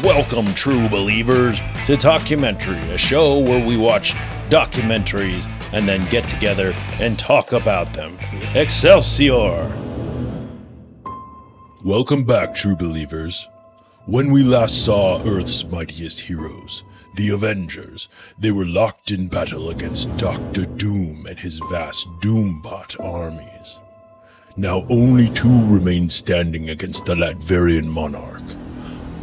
Welcome, true believers, to Talkumentary, a show where we watch documentaries and then get together and talk about them. Excelsior! Welcome back, true believers. When we last saw Earth's mightiest heroes, the Avengers, they were locked in battle against Doctor Doom and his vast Doombot armies. Now only two remain standing against the Latverian monarch.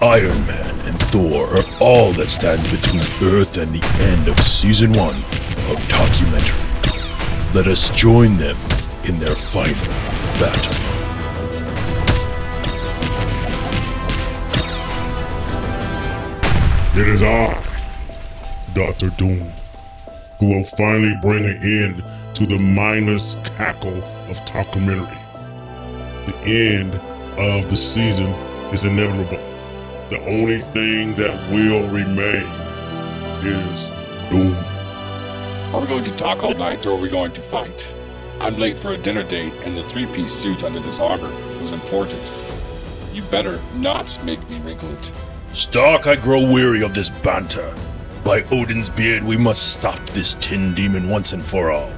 Iron Man and Thor are all that stands between Earth and the end of season one of Talkumentary. Let us join them in their final battle. It is I, Doctor Doom, who will finally bring an end to the mindless cackle of talkumentary. The end of the season is inevitable. The only thing that will remain is Doom. Are we going to talk all night or are we going to fight? I'm late for a dinner date and the three piece suit under this armor was important. You better not make me wrinkle it. Stark, I grow weary of this banter. By Odin's beard, we must stop this tin demon once and for all.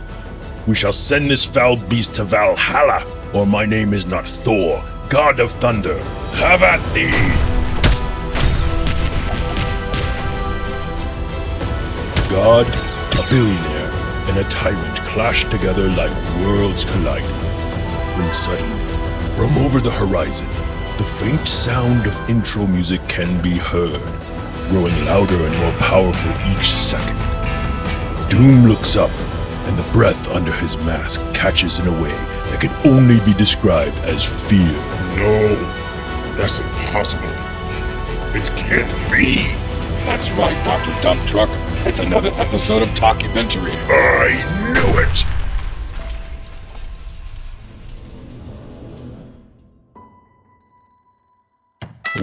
We shall send this foul beast to Valhalla, or my name is not Thor, god of thunder. Have at thee! God, a billionaire, and a tyrant clash together like worlds colliding. When suddenly, from over the horizon, the faint sound of intro music can be heard, growing louder and more powerful each second. Doom looks up, and the breath under his mask catches in a way that can only be described as fear. No, that's impossible. It can't be. That's right, Dr. Dump Truck. It's another episode of Talkumentary. I knew it.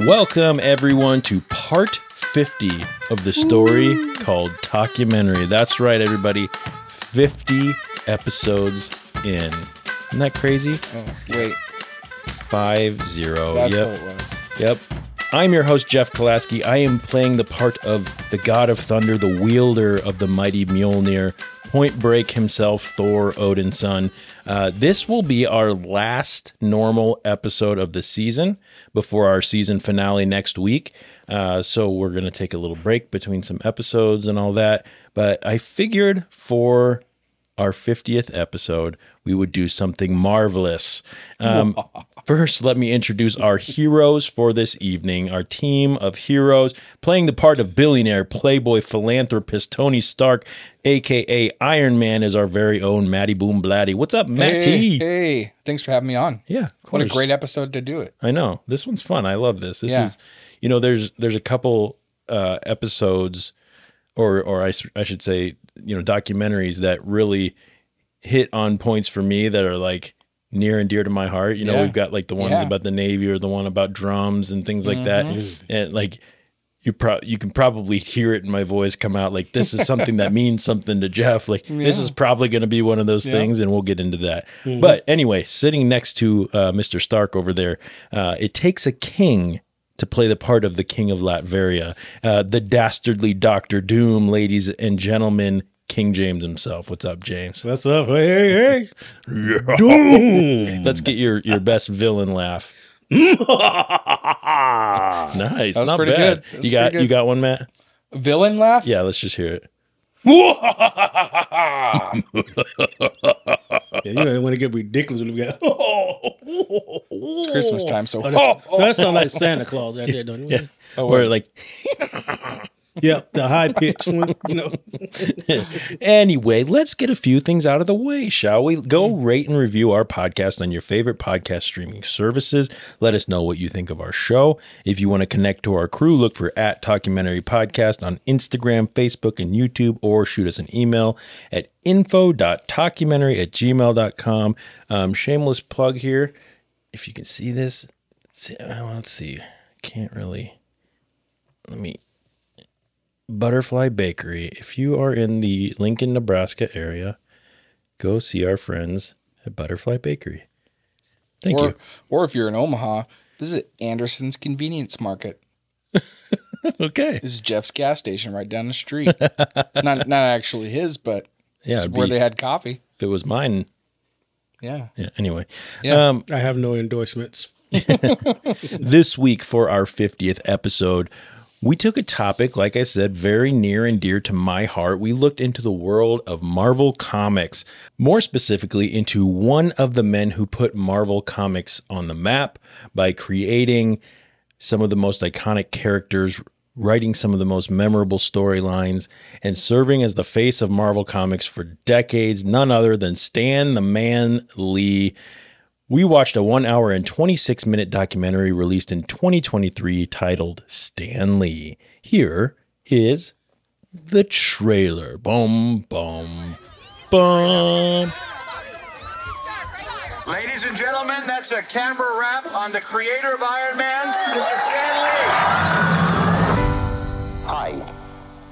Welcome, everyone, to part 50 of the story called Talkumentary. That's right, everybody. 50 episodes in. Isn't that crazy? Oh, wait, Five zero. that's yep. what it was. Yep. I'm your host, Jeff Kolaski. I am playing the part of the God of Thunder, the wielder of the mighty Mjolnir, Point Break himself, Thor, Odin's son. Uh, this will be our last normal episode of the season before our season finale next week. Uh, so we're going to take a little break between some episodes and all that. But I figured for our 50th episode, we would do something marvelous. Um, first, let me introduce our heroes for this evening, our team of heroes playing the part of billionaire, playboy, philanthropist Tony Stark, aka Iron Man, is our very own Matty Boom Blatty. What's up, Matty? Hey, hey, thanks for having me on. Yeah, What a great episode to do it. I know this one's fun. I love this. This Yeah. is, you know, there's there's a couple uh, episodes, or or I should say, you know, documentaries that really hit on points for me that are like near and dear to my heart. You know, Yeah. we've got like the ones Yeah. about the Navy or the one about drums and things like that, and like. You pro- you can probably hear it in my voice come out like this is something that means something to Jeff. Like this is probably going to be one of those things, and we'll get into that. But anyway, sitting next to uh, Mr. Stark over there, uh, it takes a king to play the part of the king of Latveria, uh, the dastardly Doctor Doom, ladies and gentlemen. King James himself. What's up, James? What's up? Hey, hey, hey. Let's get your your best villain laugh. nice, That was not pretty bad. good. That was You got pretty good. you got one, Matt. Villain laugh? Yeah, let's just hear it. Yeah, you know, want to get ridiculous when we got. It's Christmas time, so Oh, that sounds like Santa Claus out there, don't it? Yeah, Oh, or wait. like Yep, the high pitch one, you know. Anyway, let's get a few things out of the way, shall we? Go rate and review our podcast on your favorite podcast streaming services. Let us know what you think of our show. If you want to connect to our crew, look for at Talkumentary Podcast on Instagram, Facebook, and YouTube, or shoot us an email at info.talkumentary at gmail.com. Um, shameless plug here. If you can see this, let's see. Can't really. Let me Butterfly Bakery. If you are in the Lincoln, Nebraska area, go see our friends at Butterfly Bakery. Thank or, you. or if you're in Omaha, visit Anderson's Convenience Market. okay. This is Jeff's gas station right down the street. not not actually his, but Yeah, yeah, it'd where be- they had coffee. If it was mine, Yeah. yeah. Anyway, Yeah. um, I have no endorsements. this week for our 50th episode, we took a topic, like I said, very near and dear to my heart. We looked into the world of Marvel Comics, more specifically, into one of the men who put Marvel Comics on the map by creating some of the most iconic characters, writing some of the most memorable storylines, and serving as the face of Marvel Comics for decades, none other than Stan the Man Lee. We watched a one hour and 26 minute documentary released in 2023 titled Stan Lee. Here is the trailer. Boom, boom, boom. Ladies and gentlemen, that's a camera wrap on the creator of Iron Man, Stan Lee. Hi,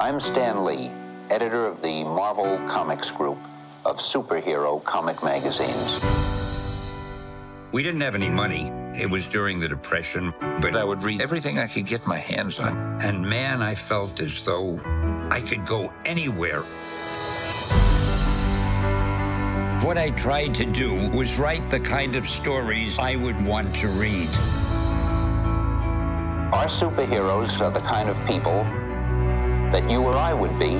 I'm Stan Lee, editor of the Marvel Comics Group of superhero comic magazines. We didn't have any money. It was during the Depression, but I would read everything I could get my hands on. And man, I felt as though I could go anywhere. What I tried to do was write the kind of stories I would want to read. Our superheroes are the kind of people that you or I would be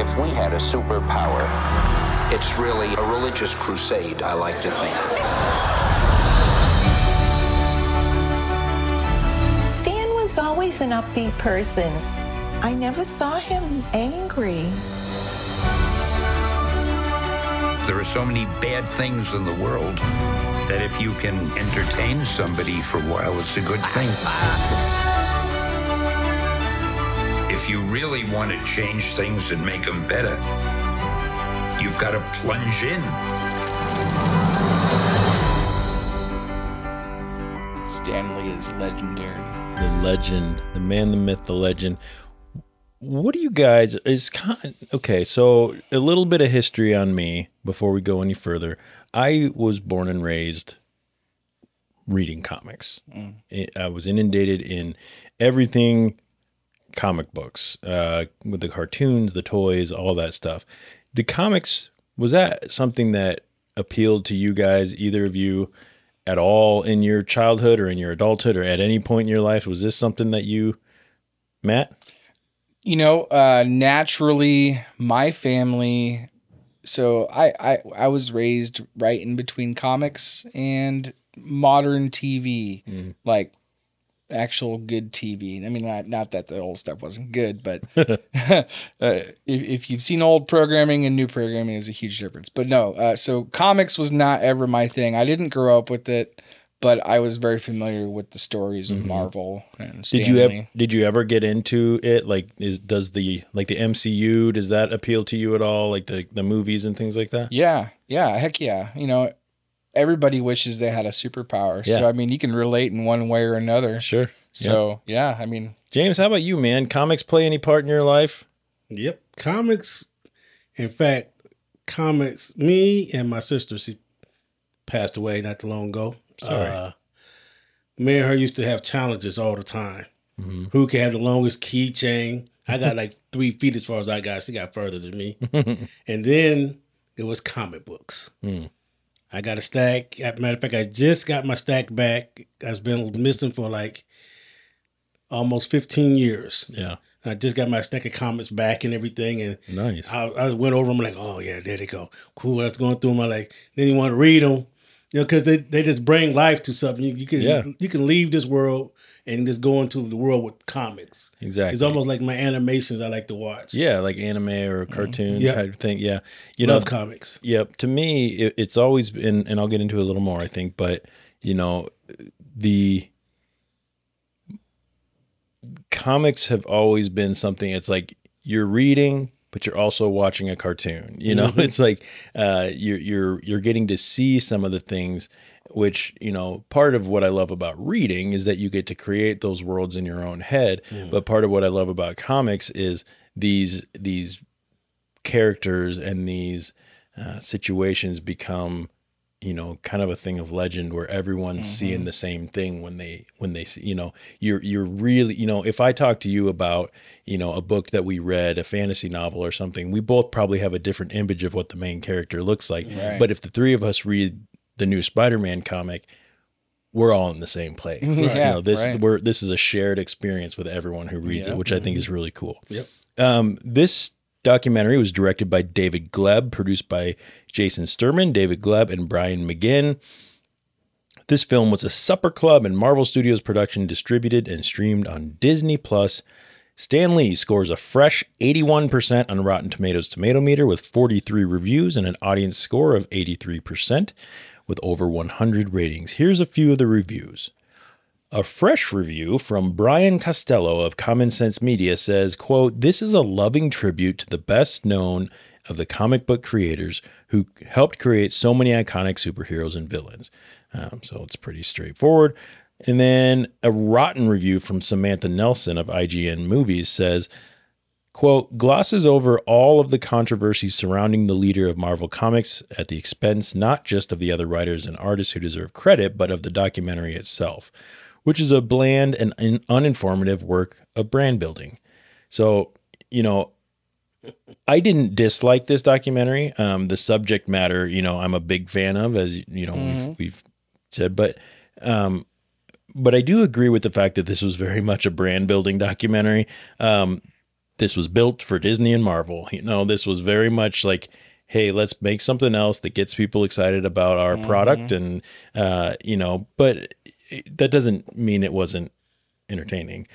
if we had a superpower. It's really a religious crusade, I like to think. Always an upbeat person. I never saw him angry. There are so many bad things in the world that if you can entertain somebody for a while, it's a good thing. If you really want to change things and make them better, you've got to plunge in. Stan Lee is legendary. The legend, the man, the myth, the legend. What do you guys is kind okay? So a little bit of history on me before we go any further. I was born and raised reading comics. I- I was inundated in everything comic books, uh, with the cartoons, the toys, all that stuff. The comics was that something that appealed to you guys, either of you, at all in your childhood or in your adulthood or at any point in your life? Was this something that you, Matt? You know, uh, naturally, my family. So I, I I was raised right in between comics and modern TV, like actual good TV. I mean, not not that the old stuff wasn't good, but uh, if if you've seen old programming and new programming, is a huge difference. But no, uh, so comics was not ever my thing. I didn't grow up with it, but I was very familiar with the stories of Marvel and Did you ever did you ever get into it? Like, is does the like the MCU does that appeal to you at all? Like the the movies and things like that? Yeah, yeah, heck yeah. You know, everybody wishes they had a superpower. So I mean, you can relate in one way or another. Sure. So yeah, I mean, James, how about you, man? Comics play any part in your life? Yep. Comics. In fact, comics. Me and my sister, she passed away not too long ago. Sorry. Uh, me and her used to have challenges all the time. Who can have the longest keychain? I got like three feet as far as I got. She got further than me. and then it was comic books. I got a stack. As a matter of fact, I just got my stack back. I've been missing for like almost 15 years. Yeah. I just got my stack of comments back and everything, and Nice. I, I went over them like, oh yeah, there they go, cool. I was going through them. I like, then you want to read them, you know, because they, they just bring life to something. You, you can Yeah. you can leave this world and just go into the world with comics. Exactly. It's almost like my animations I like to watch. Yeah, like anime or mm-hmm. cartoon Yeah. type thing. Yeah. You Love know, comics. Yep. To me, it, it's always been, and I'll get into it a little more, I think, but you know, the comics have always been something. It's like you're reading, but you're also watching a cartoon. You know, it's like uh, you're you're you're getting to see some of the things. Which you know, part of what I love about reading is that you get to create those worlds in your own head. But part of what I love about comics is these these characters and these uh, situations become you know kind of a thing of legend where everyone's seeing the same thing when they when they see you know you're you're really you know if I talk to you about you know a book that we read a fantasy novel or something we both probably have a different image of what the main character looks like Right. but if the three of us read the new Spider-Man comic we're all in the same place. You Yeah, know, this right. we're this is a shared experience with everyone who reads it, which I think is really cool. Yep. Um, this documentary was directed by David Gelb, produced by Jason Sterman, David Gelb, and Brian McGinn. This film was a Supper Club and Marvel Studios production, distributed and streamed on Disney Plus. Stan Lee scores a fresh 81% on Rotten Tomatoes tomato meter with 43 reviews and an audience score of 83% with over 100 ratings. Here's a few of the reviews. A fresh review from Brian Costello of Common Sense Media says, quote, This is a loving tribute to the best known of the comic book creators who helped create so many iconic superheroes and villains. Um, so it's pretty straightforward. And then a rotten review from Samantha Nelson of IGN Movies says, quote, glosses over all of the controversies surrounding the leader of Marvel Comics at the expense not just of the other writers and artists who deserve credit, but of the documentary itself, which is a bland and un- uninformative work of brand building. So, you know, I didn't dislike this documentary. Um, the subject matter, you know, I'm a big fan of, as you know, we've, we've said, but um, but I do agree with the fact that this was very much a brand building documentary. Um, this was built for Disney and Marvel. You know, this was very much like, hey, let's make something else that gets people excited about our product, and uh, you know, but it- that doesn't mean it wasn't entertaining.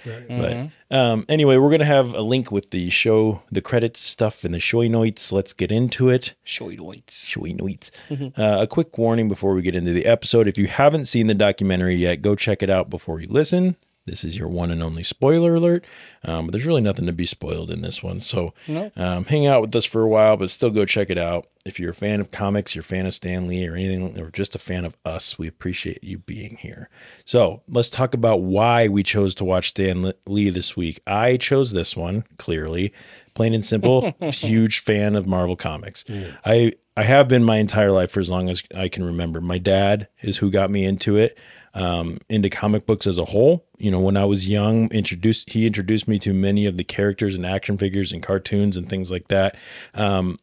But um, anyway, we're gonna have a link with the show, the credits stuff, and the showy notes. Let's get into it. Showy whites. Uh, a quick warning before we get into the episode: if you haven't seen the documentary yet, go check it out before you listen. This is your one and only spoiler alert. Um, but there's really nothing to be spoiled in this one. So um, hang out with us for a while, but still go check it out. If you're a fan of comics, you're a fan of Stan Lee or anything, or just a fan of us, we appreciate you being here. So let's talk about why we chose to watch Stan Lee this week. I chose this one, clearly. Plain and simple, huge fan of Marvel Comics. I I have been my entire life for as long as I can remember. My dad is who got me into it, um, into comic books as a whole. You know, when I was young, introduced he introduced me to many of the characters and action figures and cartoons and things like that. Um,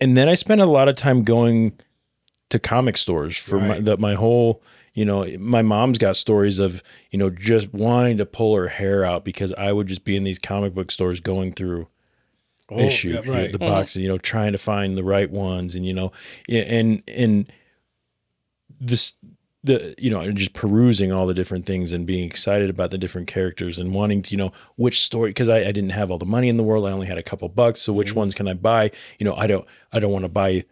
and then I spent a lot of time going to comic stores for my, Right. the, my whole. You know, my mom's got stories of you know just wanting to pull her hair out because I would just be in these comic book stores going through Oh, issue yeah, right. the boxes you know trying to find the right ones and you know and and this the you know and just perusing all the different things and being excited about the different characters and wanting to you know which story because I, I didn't have all the money in the world. I only had a couple bucks so which Mm-hmm. ones can i buy? You know i don't i don't want to buy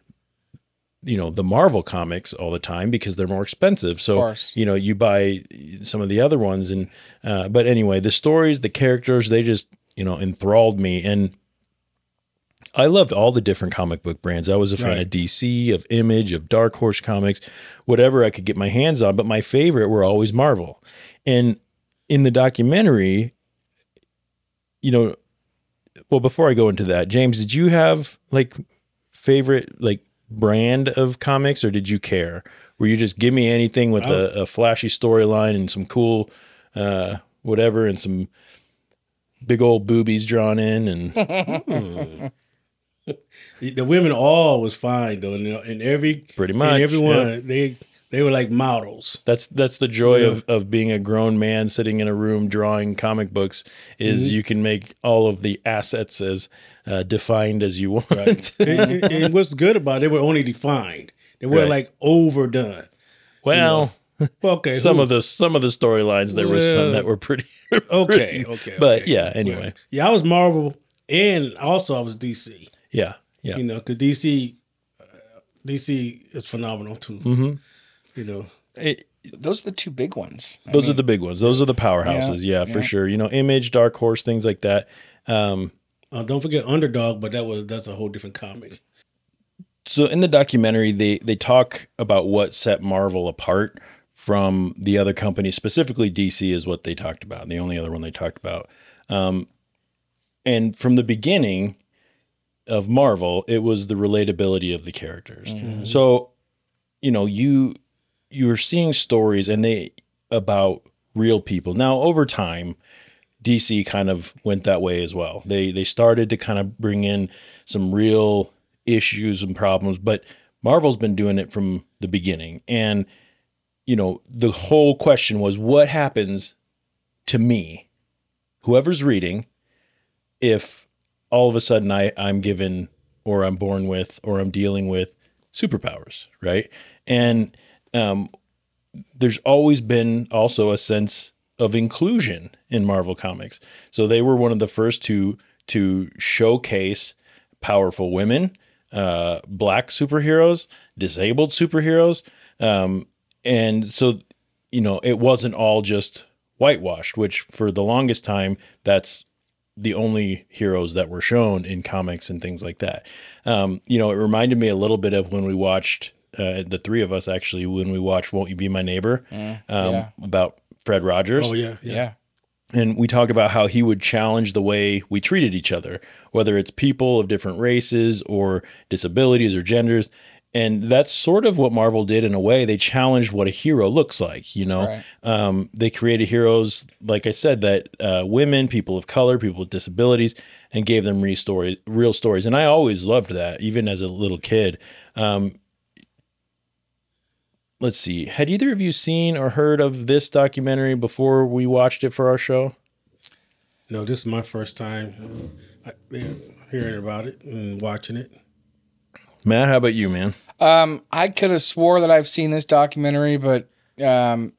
you know the marvel comics all the time because they're more expensive. So you know you buy some of the other ones and uh, but anyway the stories the characters they just you know enthralled me and I loved all the different comic book brands. I was a fan Right. of DC, of Image, of Dark Horse Comics, whatever I could get my hands on. But my favorite were always Marvel. And in the documentary, you know, well, before I go into that, James, did you have like favorite like brand of comics, or did you care? Were you just give me anything with a, a flashy storyline and some cool uh, whatever and some big old boobies drawn in and The, women all was fine though, and, and every Pretty much, and everyone yeah. they they were like models. That's that's the joy Yeah. of, of being a grown man sitting in a room drawing comic books is Mm-hmm. you can make all of the assets as uh, defined as you want. and, and- and what's good about it, they were only defined. They weren't Right. like overdone. well, Well, okay, some who- of the some of the storylines there were some that were pretty. okay, okay, but yeah. Anyway, yeah, I was Marvel, and also I was DC. Yeah, yeah. You know, because DC, uh, DC is phenomenal too. Mm-hmm. You know, It- Those are the two big ones. I those are the big ones. Those are the powerhouses. Yeah, for yeah. sure. You know, Image, Dark Horse, things like that. Um, uh, don't forget Underdog, but that was that's a whole different comic. so in the documentary they they talk about what set Marvel apart from the other companies specifically DC is what they talked about the only other one they talked about um, and from the beginning of Marvel it was the relatability of the characters mm-hmm. Mm-hmm. so you know, you you're seeing stories and they about real people. Now, over time, DC kind of went that way as well. They they started to kind of bring in some real issues and problems, but Marvel's been doing it from the beginning. And you know, the whole question was what happens to me, whoever's reading, if all of a sudden I, I'm given or I'm born with or I'm dealing with superpowers, right? And um, there's always been also a sense of inclusion in Marvel Comics. So they were one of the first to to showcase powerful women, uh, black superheroes, disabled superheroes, um, and so you know it wasn't all just whitewashed. Which for the longest time, that's the only heroes that were shown in comics and things like that. Um, you know, it reminded me a little bit of when we watched uh, the three of us actually when we watched "Won't You Be My Neighbor" um, yeah. about Fred Rogers. Oh yeah, yeah. Yeah. And we talked about how he would challenge the way we treated each other, whether it's people of different races or disabilities or genders. And that's sort of what Marvel did in a way. They challenged what a hero looks like. You know, Right. um, they created heroes, like I said, that uh, women, people of color, people with disabilities, and gave them real stories. Real stories, and I always loved that, even as a little kid. Um, let's see, had either of you seen or heard of this documentary before we watched it for our show? No, this is my first time uh, hearing about it and watching it. Matt, how about you, man? Um, I could have swore that I've seen this documentary, but um,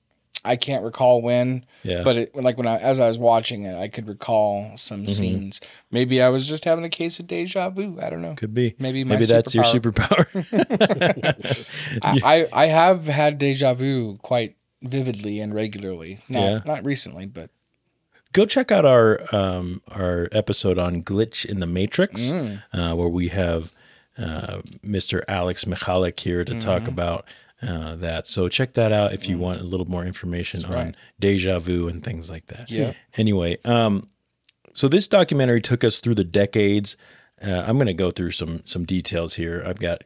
I can't recall when. Yeah. But it, like when I, as I was watching it, I could recall some Mm-hmm. scenes. Maybe I was just having a case of deja vu. I don't know. Could be. Maybe my maybe that's your superpower. superpower. I, I I have had deja vu quite vividly and regularly. Not Yeah. not recently, but Go check out our um, our episode on glitch in the matrix, Mm. uh, where we have uh, Mr. Alex Michalik here to Mm-hmm. talk about uh, that. So check that out if you want a little more information on deja vu and things like that. Yeah. Anyway, um, so this documentary took us through the decades. Uh, I'm going to go through some some details here. I've got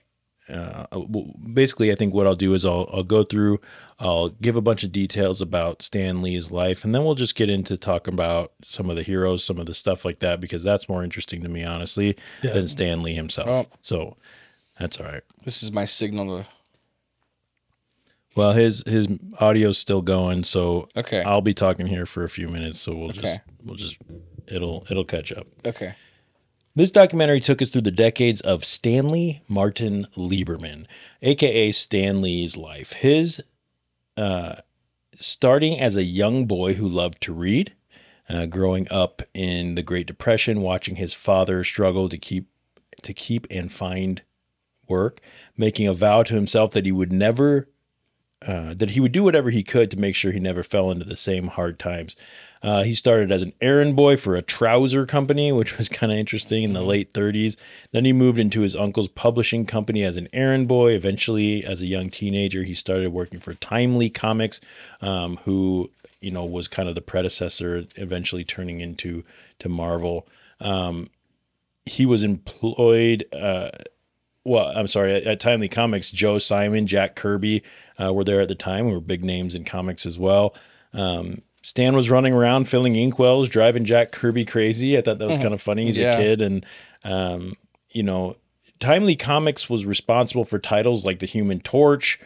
uh, w- basically, I think what I'll do is I'll I'll go through, I'll give a bunch of details about Stan Lee's life, and then we'll just get into talking about some of the heroes, some of the stuff like that, because that's more interesting to me, honestly, than Stan Lee himself. Oh. So that's all right. this is my signal to Well, his his audio's still going, so Okay. I'll be talking here for a few minutes, so we'll just we'll just it'll it'll catch up. Okay. This documentary took us through the decades of Stanley Martin Lieberman, aka Stan Lee's life. His uh, starting as a young boy who loved to read, uh, growing up in the Great Depression, watching his father struggle to keep to keep and find work, making a vow to himself that he would never uh, that he would do whatever he could to make sure he never fell into the same hard times. Uh, he started as an errand boy for a trouser company, which was kind of interesting in the late 30s. Then he moved into his uncle's publishing company as an errand boy. Eventually, as a young teenager, he started working for Timely Comics, um, who you know was kind of the predecessor, eventually turning into to Marvel. Um, he was employed. Uh, well, I'm sorry, at, at Timely Comics, Joe Simon, Jack Kirby uh, were there at the time, who were big names in comics as well. Um, Stan was running around filling inkwells, driving Jack Kirby crazy. I thought that was kind of funny. He's Yeah. a kid, and um, you know, Timely Comics was responsible for titles like The Human Torch,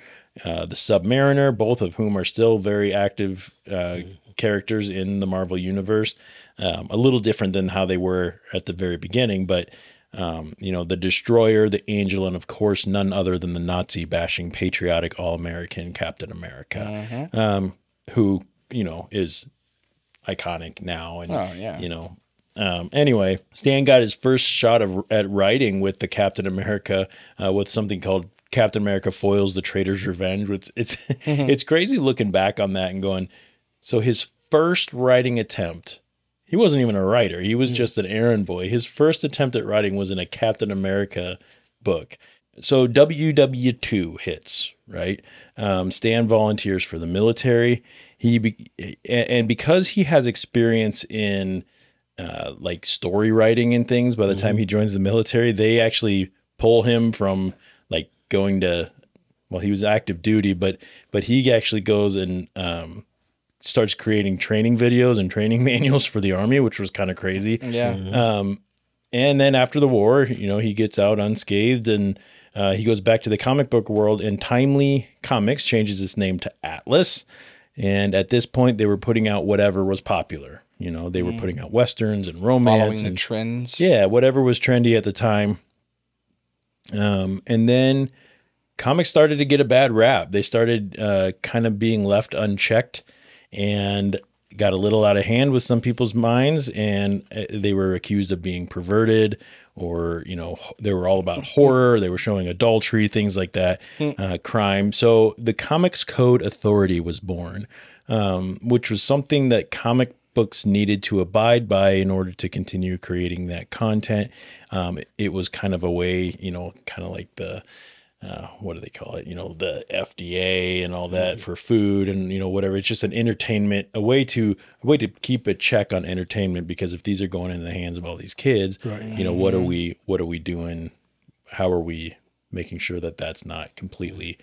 uh, The Submariner, both of whom are still very active uh, characters in the Marvel universe. Um, a little different than how they were at the very beginning, but um, you know, the Destroyer, the Angel, and of course, none other than the Nazi bashing, patriotic, all American Captain America, um, who, you know, is iconic now. And, Oh, yeah. you know, um, anyway, Stan got his first shot of at writing with the Captain America uh, with something called Captain America Foils the Traitor's Revenge. Which it's it's crazy looking back on that and going, so his first writing attempt, he wasn't even a writer. He was just an errand boy. His first attempt at writing was in a Captain America book. So WW2 hits, right? Um, Stan volunteers for the military. He be, and because he has experience in uh, like story writing and things, by the time he joins the military, they actually pull him from like going to well, he was active duty, but but he actually goes and um, starts creating training videos and training manuals for the army, which was kind of crazy. Yeah. Um, and then after the war, you know, he gets out unscathed and uh, he goes back to the comic book world. And Timely Comics changes its name to Atlas. And at this point, they were putting out whatever was popular. You know, they were putting out westerns and romance Mm. Following the and trends. yeah, whatever was trendy at the time. Um, and then comics started to get a bad rap. They started uh, kind of being left unchecked and got a little out of hand with some people's minds. And uh, they were accused of being perverted or, you know, they were all about horror. They were showing adultery, things like that, uh, crime. So the Comics Code Authority was born, um, which was something that comic books needed to abide by in order to continue creating that content. Um, it, it was kind of a way, you know, kind of like the uh, what do they call it? You know, the FDA and all that for food and you know whatever. It's just an entertainment, a way to a way to keep a check on entertainment because if these are going into the hands of all these kids, right. you know, what are we what are we doing? How are we making sure that that's not completely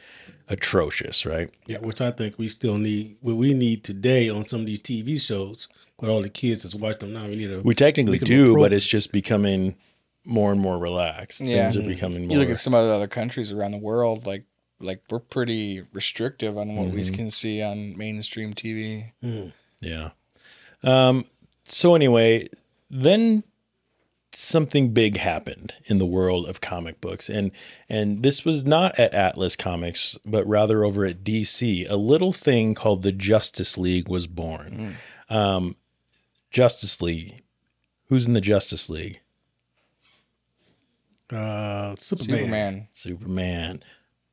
atrocious, right? Yeah, which I think we still need. What we need today on some of these TV shows, with all the kids that's watching them now, we need to. We technically do, but it's just becoming more and more relaxed. Yeah. Things are becoming more. You look at some of the other countries around the world, like like we're pretty restrictive on what we Mm-hmm. can see on mainstream TV. Yeah. Um, so anyway, then something big happened in the world of comic books and and this was not at Atlas Comics but rather over at DC. A little thing called the Justice League was born. Um, Justice League. Who's in the Justice League? Uh, Superman. Superman. Superman,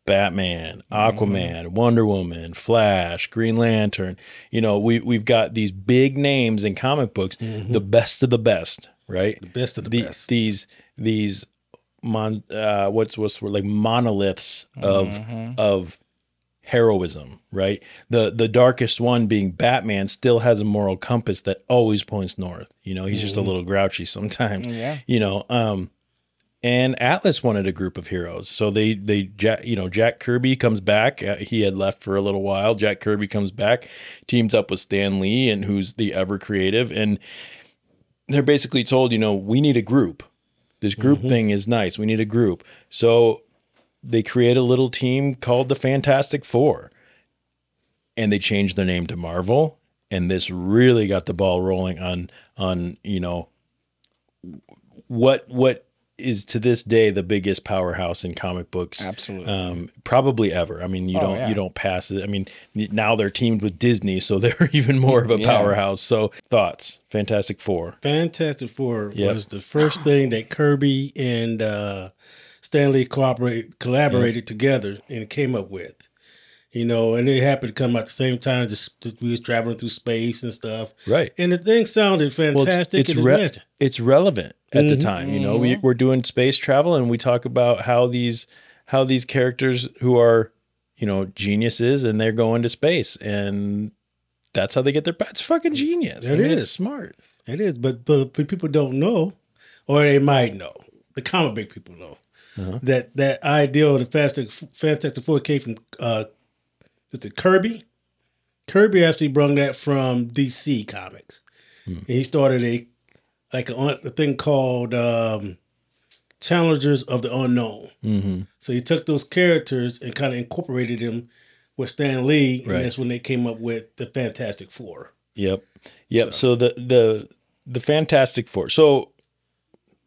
Batman, Aquaman, Wonder Woman, Flash, Green Lantern. You know, we we've got these big names in comic books, the best of the best, right? The best of the best. These these mon uh what's what's like monoliths of of heroism, right? The the darkest one being Batman still has a moral compass that always points north. You know, he's just a little grouchy sometimes. Yeah. You know, um and Atlas wanted a group of heroes. So they they Jack, you know Jack Kirby comes back. Uh, he had left for a little while. Jack Kirby comes back, teams up with Stan Lee and who's the ever creative and they're basically told, you know, we need a group. This group thing is nice. We need a group. So they create a little team called the Fantastic 4. And they changed their name to Marvel and this really got the ball rolling on on, you know, what what is to this day the biggest powerhouse in comic books Absolutely. um, probably ever i mean you Oh, don't yeah. you don't pass it i mean now they're teamed with disney so they're even more of a Yeah. powerhouse so thoughts fantastic four Fantastic Four Yep. was the first thing that Kirby and uh, Stan Lee collaborate, collaborated together and came up with. You know, and it happened to come at the same time. Just we was traveling through space and stuff, Right. And the thing sounded well, it's, fantastic. it's, and re- it's relevant at the Mhm. time you know we, we're doing space travel and we talk about how these how these characters who are you know geniuses and they're going to space and that's how they get their it's fucking genius It I mean, it's smart It is, but but for people don't know, or they might know. The comic book people know Uh-huh. that that idea of the Fantastic Fantastic Four came from uh, is it Kirby? Kirby actually brought that from DC Comics, Hmm. and he started a like a, a thing called um, Challengers of the Unknown. mm-hmm. So he took those characters and kind of incorporated them with Stan Lee, and Right. that's when they came up with the Fantastic Four. Yep. Yep. So, the the the Fantastic Four. So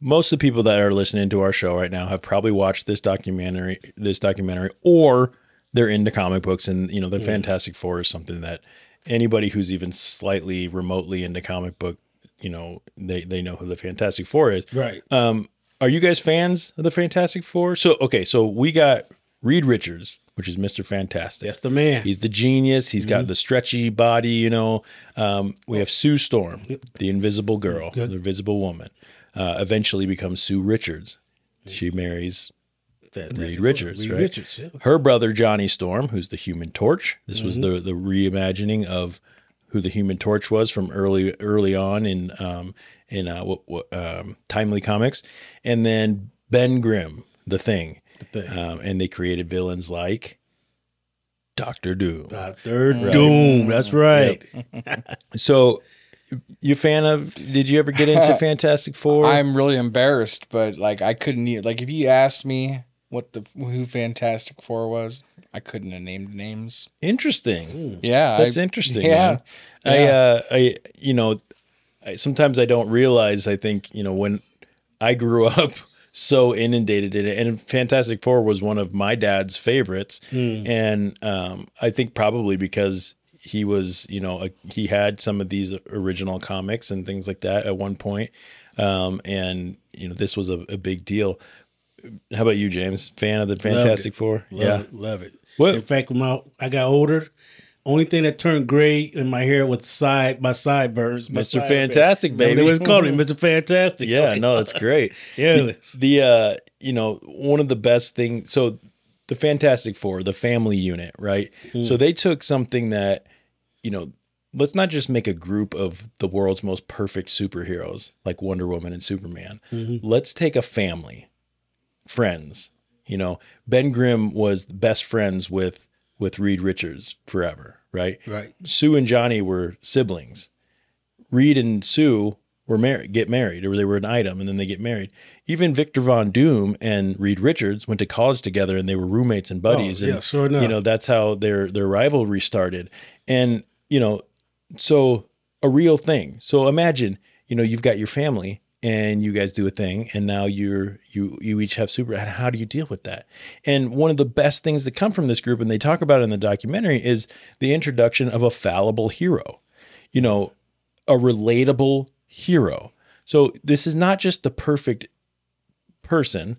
most of the people that are listening to our show right now have probably watched this documentary this documentary or they're into comic books and you know the Fantastic Four is something that anybody who's even slightly remotely into comic book, you know, they they know who the Fantastic Four is. Right. Um are you guys fans of the Fantastic Four? So okay, so we got Reed Richards, which is Mr. Fantastic. That's the man. He's the genius. He's Mm-hmm. got the stretchy body, you know. Um, we have Sue Storm, the invisible girl, Good. the invisible woman. Uh, eventually becomes Sue Richards. She marries Fantastic Reed Richards, Reed right? Richards, yeah. Her brother Johnny Storm, who's the Human Torch. This was Mm-hmm. the the reimagining of who the Human Torch was from early early on in um, in uh, what, what, um, Timely Comics, and then Ben Grimm, the Thing, Thing. Um, and they created villains like Doctor Doom. Doctor Doom. That's right. So, you a fan of? Did you ever get into Fantastic Four? I'm really embarrassed, but like I couldn't like if you asked me what the who Fantastic Four was, I couldn't have named names. interesting. Yeah, That's I- interesting. Yeah, man. I, uh, I, you know, I, sometimes I don't realize. I think you know when I grew up so inundated in it, and Fantastic Four was one of my dad's favorites, and um, I think probably because he was, you know, a, he had some of these original comics and things like that at one point, um, and you know, this was a, a big deal. How about you, James? Fan of the Fantastic Four? Love it. Love it. What- In fact, when my, I got older, only thing that turned gray in my hair was side my sideburns. my Mr. sideburns. Fantastic, baby. They was calling me Mr. Fantastic. Yeah, no, that's great. Yeah. the uh you know one of the best things so the fantastic four the family unit right so they took something that you know let's not just make a group of the world's most perfect superheroes like wonder woman and superman let's take a family friends you know ben grimm was best friends with with reed richards forever right Right. sue and johnny were siblings Reed and Sue were married, get married, or they were an item, and then they get married. Even Victor Von Doom and Reed Richards went to college together, and they were roommates and buddies. Oh, yeah, sure enough. You know that's how their their rivalry started, and you know, so a real thing. So imagine, you know, you've got your family, and you guys do a thing, and now you're you you each have super. How do you deal with that? And one of the best things that come from this group, and they talk about it in the documentary, is the introduction of a fallible hero. You know, a relatable hero. So this is not just the perfect person.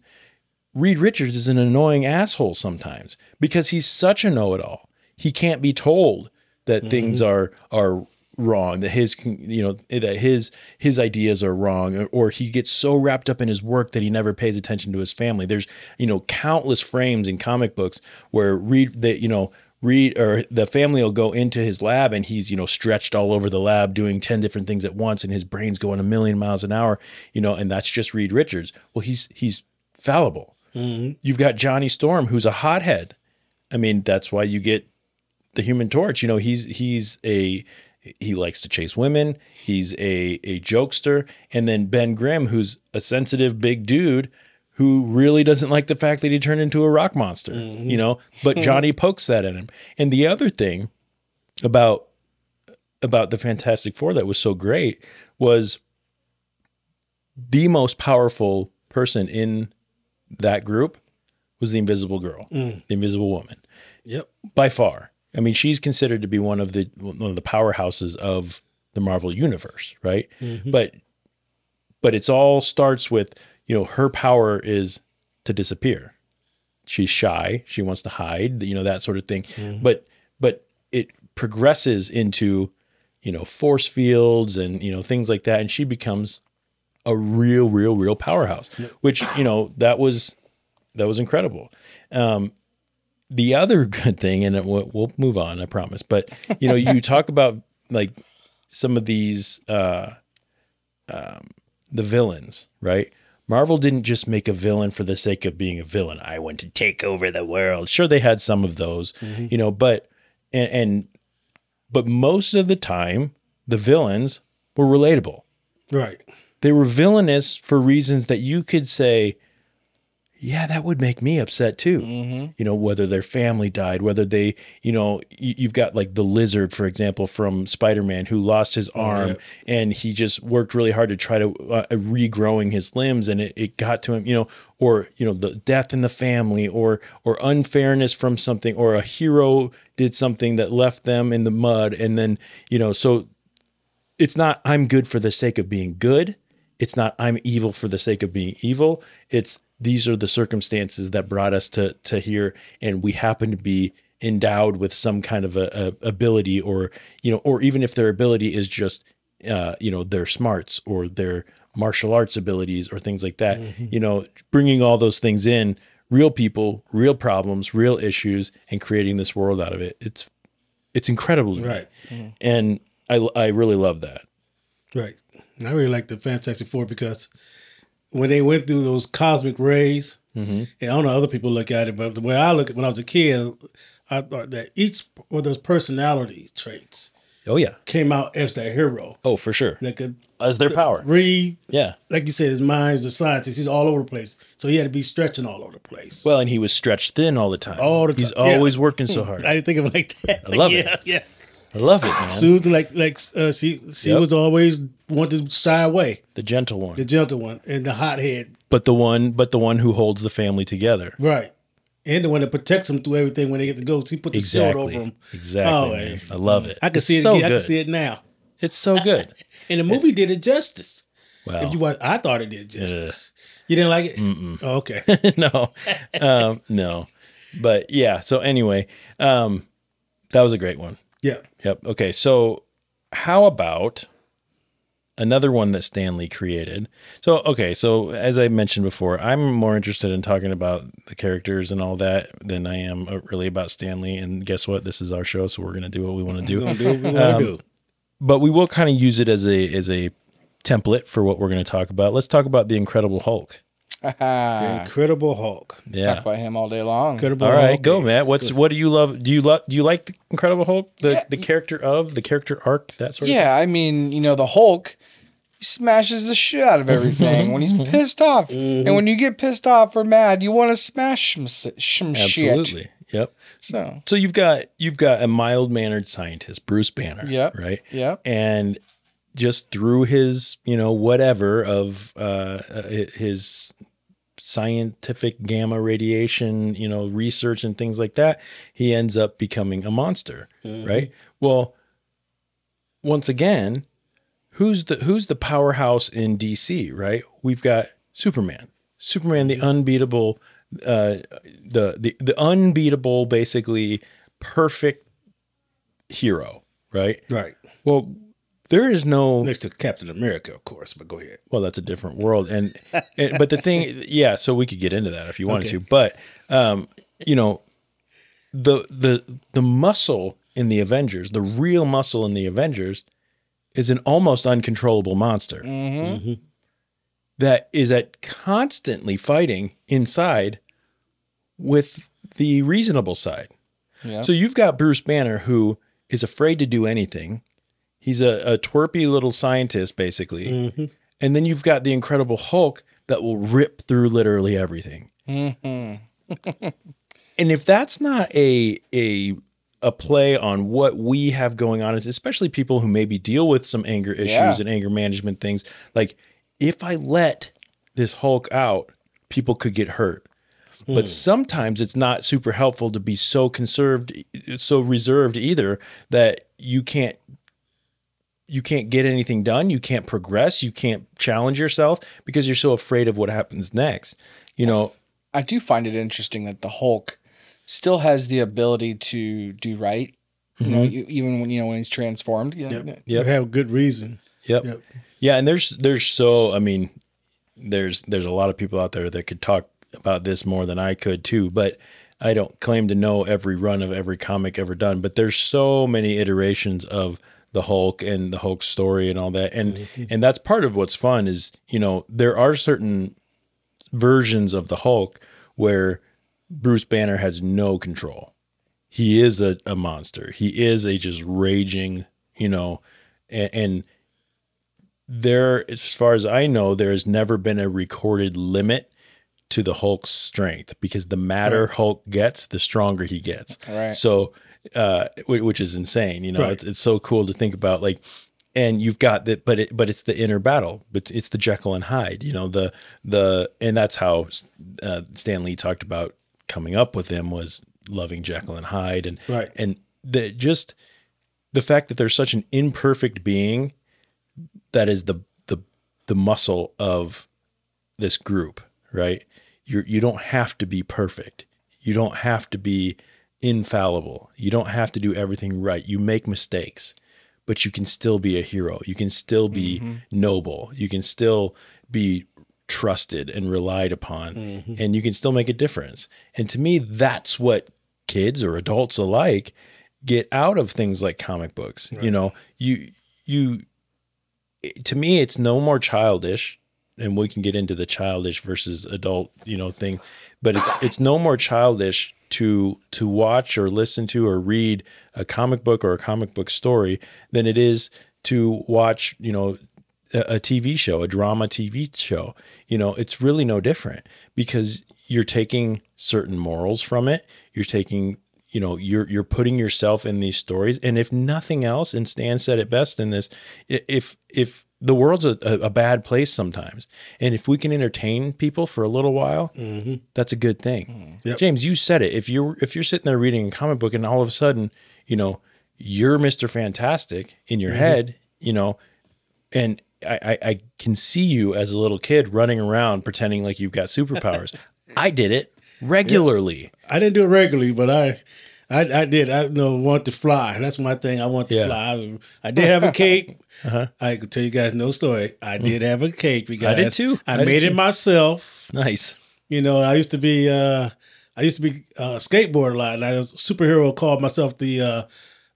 Reed Richards is an annoying asshole sometimes because he's such a know-it-all. He can't be told that mm-hmm. things are are wrong, that his you know that his his ideas are wrong, or, or he gets so wrapped up in his work that he never pays attention to his family. There's you know countless frames in comic books where Reed that you know Reed or the family will go into his lab and he's you know stretched all over the lab doing 10 different things at once and his brain's going a million miles an hour you know and that's just Reed Richards. Well he's he's fallible. Mm-hmm. You've got Johnny Storm who's a hothead. I mean that's why you get the human torch. You know he's he's a he likes to chase women. He's a a jokester. And then Ben Grimm who's a sensitive big dude who really doesn't like the fact that he turned into a rock monster mm-hmm. you know? But Johnny pokes that at him. And the other thing about about the Fantastic Four that was so great was the most powerful person in that group was the Invisible Girl, mm. the Invisible Woman, Yep. by far. I mean, she's considered to be one of the one of the powerhouses of the Marvel universe, right? But but it's all starts with you know her power is to disappear. She's shy. She wants to hide. You know that sort of thing. But but it progresses into you know force fields and you know things like that, and she becomes a real, real, real powerhouse. Which you know that was that was incredible. Um, the other good thing, and it, we'll, we'll move on, I promise. But you know, you talk about like some of these uh, um, the villains, right? Marvel didn't just make a villain for the sake of being a villain. I want to take over the world. Sure, they had some of those, you know, but and, and but most of the time, the villains were relatable Right. they were villainous for reasons that you could say, yeah, that would make me upset too. You know, whether their family died, whether they, you know, you, you've got like the lizard, for example, from Spider Man, who lost his arm and he just worked really hard to try to uh, regrowing his limbs, and it, it got to him. You know, or you know, the death in the family, or or unfairness from something, or a hero did something that left them in the mud, and then you know, so it's not I'm good for the sake of being good. It's not I'm evil for the sake of being evil. It's these are the circumstances that brought us to to here, and we happen to be endowed with some kind of a, a ability, or you know, or even if their ability is just uh, you know their smarts or their martial arts abilities or things like that. You know, bringing all those things in, real people, real problems, real issues, and creating this world out of it. It's it's incredible. Right. And I I really love that. Right. And I really like the Fantastic Four because when they went through those cosmic rays, mm-hmm. and I don't know how other people look at it, but the way I look at when I was a kid, I thought that each of those personality traits Oh yeah. came out as their hero. Oh, for sure. That could As their power. Reed, Yeah. like you said, his mind's a scientist. He's all over the place. So he had to be stretching all over the place. Well, and he was stretched thin all the time. All the He's time, yeah. always working so hard. I didn't think of it like that. I love yeah, it. Yeah, I love it, man. Soothing, like like uh, she she Yep. was always wanted to shy away, the gentle one. the gentle one, and the hothead, but the one but the one who holds the family together. right, and the one that protects them through everything when they get to go. He put the shield Exactly. over them. Exactly. Oh, man. I love it. I can It's see it. so again. I can see it now. It's so good. And the movie did it justice. Wow. If you watch, I thought it did justice. You didn't like it? Oh, okay. no, um, no, but yeah. So anyway, um, that was a great one. Yeah. Yep. Okay. So how about another one that Stan Lee created? So okay. So as I mentioned before, I'm more interested in talking about the characters and all that than I am uh, really about Stan Lee. And guess what? This is our show, so we're gonna do what we want to do. Do we Um, to do. But we will kind of use it as a as a template for what we're going to talk about. Let's talk about the Incredible Hulk. The Incredible Hulk. Yeah. Talk about him all day long. Incredible All right, Hulk. go, Matt. What's what do you love? Do you love? Do you like the Incredible Hulk? The the character of the character arc that sort of. Yeah, I mean, you know, the Hulk he smashes the shit out of everything when he's mm-hmm. pissed off. Mm-hmm. And when you get pissed off or mad, you want to smash some, s- some thing? shit. absolutely. Yep. So, So you've got you've got a mild mannered scientist, Bruce Banner. Yep. Right. Yep. And just through his you know whatever of uh, uh, his scientific gamma radiation you know research and things like that he ends up becoming a monster right well once again who's the who's the powerhouse in DC, right? We've got Superman. Superman, the unbeatable, uh, the the the unbeatable, basically perfect hero, right? Right. Well, there is no Next to Captain America, of course, but go ahead. well, that's a different world, and, and but the thing, yeah. So we could get into that if you wanted Okay. to, but um, you know, the the the muscle in the Avengers, the real muscle in the Avengers, is an almost uncontrollable monster that is at constantly fighting inside with the reasonable side. yeah. So you've got Bruce Banner who is afraid to do anything. He's a, a twerpy little scientist, basically. Mm-hmm. And then you've got the Incredible Hulk that will rip through literally everything. Mm-hmm. and if that's not a a a play on what we have going on, especially people who maybe deal with some anger issues Yeah. and anger management things, like if I let this Hulk out, people could get hurt. But hmm. sometimes it's not super helpful to be so conserved, so reserved either that you can't you can't get anything done, you can't progress, you can't challenge yourself because you're so afraid of what happens next. You know, I do find it interesting that the Hulk still has the ability to do right. You know, mm-hmm. even when you know when he's transformed. Yeah, Yep. You have good reason. Yep. Yep. Yeah, and there's there's so I mean, there's there's a lot of people out there that could talk about this more than I could too, but I don't claim to know every run of every comic ever done, but there's so many iterations of the Hulk and the Hulk story and all that. And mm-hmm. and that's part of what's fun is, you know, there are certain versions of the Hulk where Bruce Banner has no control. He is a, a monster. He is a just raging, you know, and, and there, as far as I know, there has never been a recorded limit to the Hulk's strength because the madder Hulk gets, the stronger he gets. Right. So, uh, which is insane. You know, Right. it's it's so cool to think about. Like, and you've got that, but it, but it's the inner battle. But it's the Jekyll and Hyde. You know, the the and that's how uh, Stan Lee talked about coming up with him was loving Jekyll and Hyde, and Right. and the just the fact that there's such an imperfect being that is the the the muscle of this group, right? You you don't have to be perfect. You don't have to be infallible. You don't have to do everything right. You make mistakes, but you can still be a hero. You can still be mm-hmm. noble. You can still be trusted and relied upon mm-hmm. and you can still make a difference. And to me that's what kids or adults alike get out of things like comic books. You know, you you to me it's no more childish and we can get into the childish versus adult you know thing but it's it's no more childish to to watch or listen to or read a comic book or a comic book story than it is to watch, you know, a, a TV show, a drama TV show. You know, it's really no different because you're taking certain morals from it. You're taking you know you're you're putting yourself in these stories and if nothing else and stan said it best in this if if the world's a, a, a bad place sometimes. And if we can entertain people for a little while mm-hmm. that's a good thing. Mm. Yep. james you said it. If you're if you're sitting there reading a comic book and all of a sudden you know you're mr fantastic in your mm-hmm. head you know and I, I, I can see you as a little kid running around pretending like you've got superpowers. I did it regularly. I didn't do it regularly, but I, I, I did. I you know want to fly. That's my thing. I want to Yeah. fly. I, I did have a cape. I could tell you guys no story. I did have a cake. Uh-huh. Mm. I did too. I, I made it myself. nice You know, I used to be. uh I used to be uh, skateboard a lot, and I was a superhero. Called myself the. uh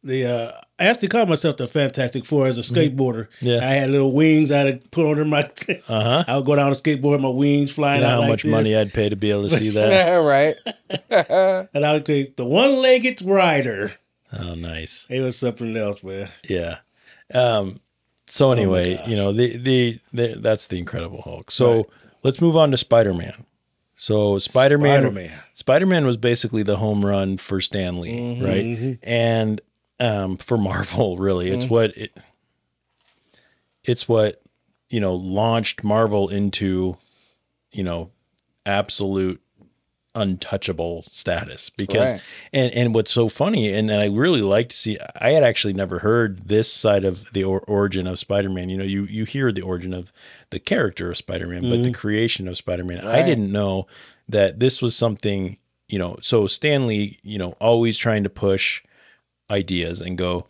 the uh, I actually called myself the Fantastic Four as a skateboarder. Mm-hmm. Yeah. I had little wings I'd put under my. Uh-huh. I would go down a skateboard, my wings flying You know out how like much this. money I'd pay to be able to see that? right. and I would go the one-legged rider. oh, nice. It was something else, man. Yeah. Um, so anyway, you know, the, the the that's the Incredible Hulk. So Right. let's move on to Spider Man. So Spider Man, Spider-Man. Spider Man was basically the home run for Stan Lee, right? And um, for Marvel, really, it's what it, it's what you know launched Marvel into, you know, absolute untouchable status. Because Right. and and what's so funny and, I really like to see I had actually never heard this side of the or- origin of Spider-Man. You know you you hear the origin of the character of Spider-Man but the creation of Spider-Man. I didn't know that this was something you know so Stan Lee you know always trying to push ideas and go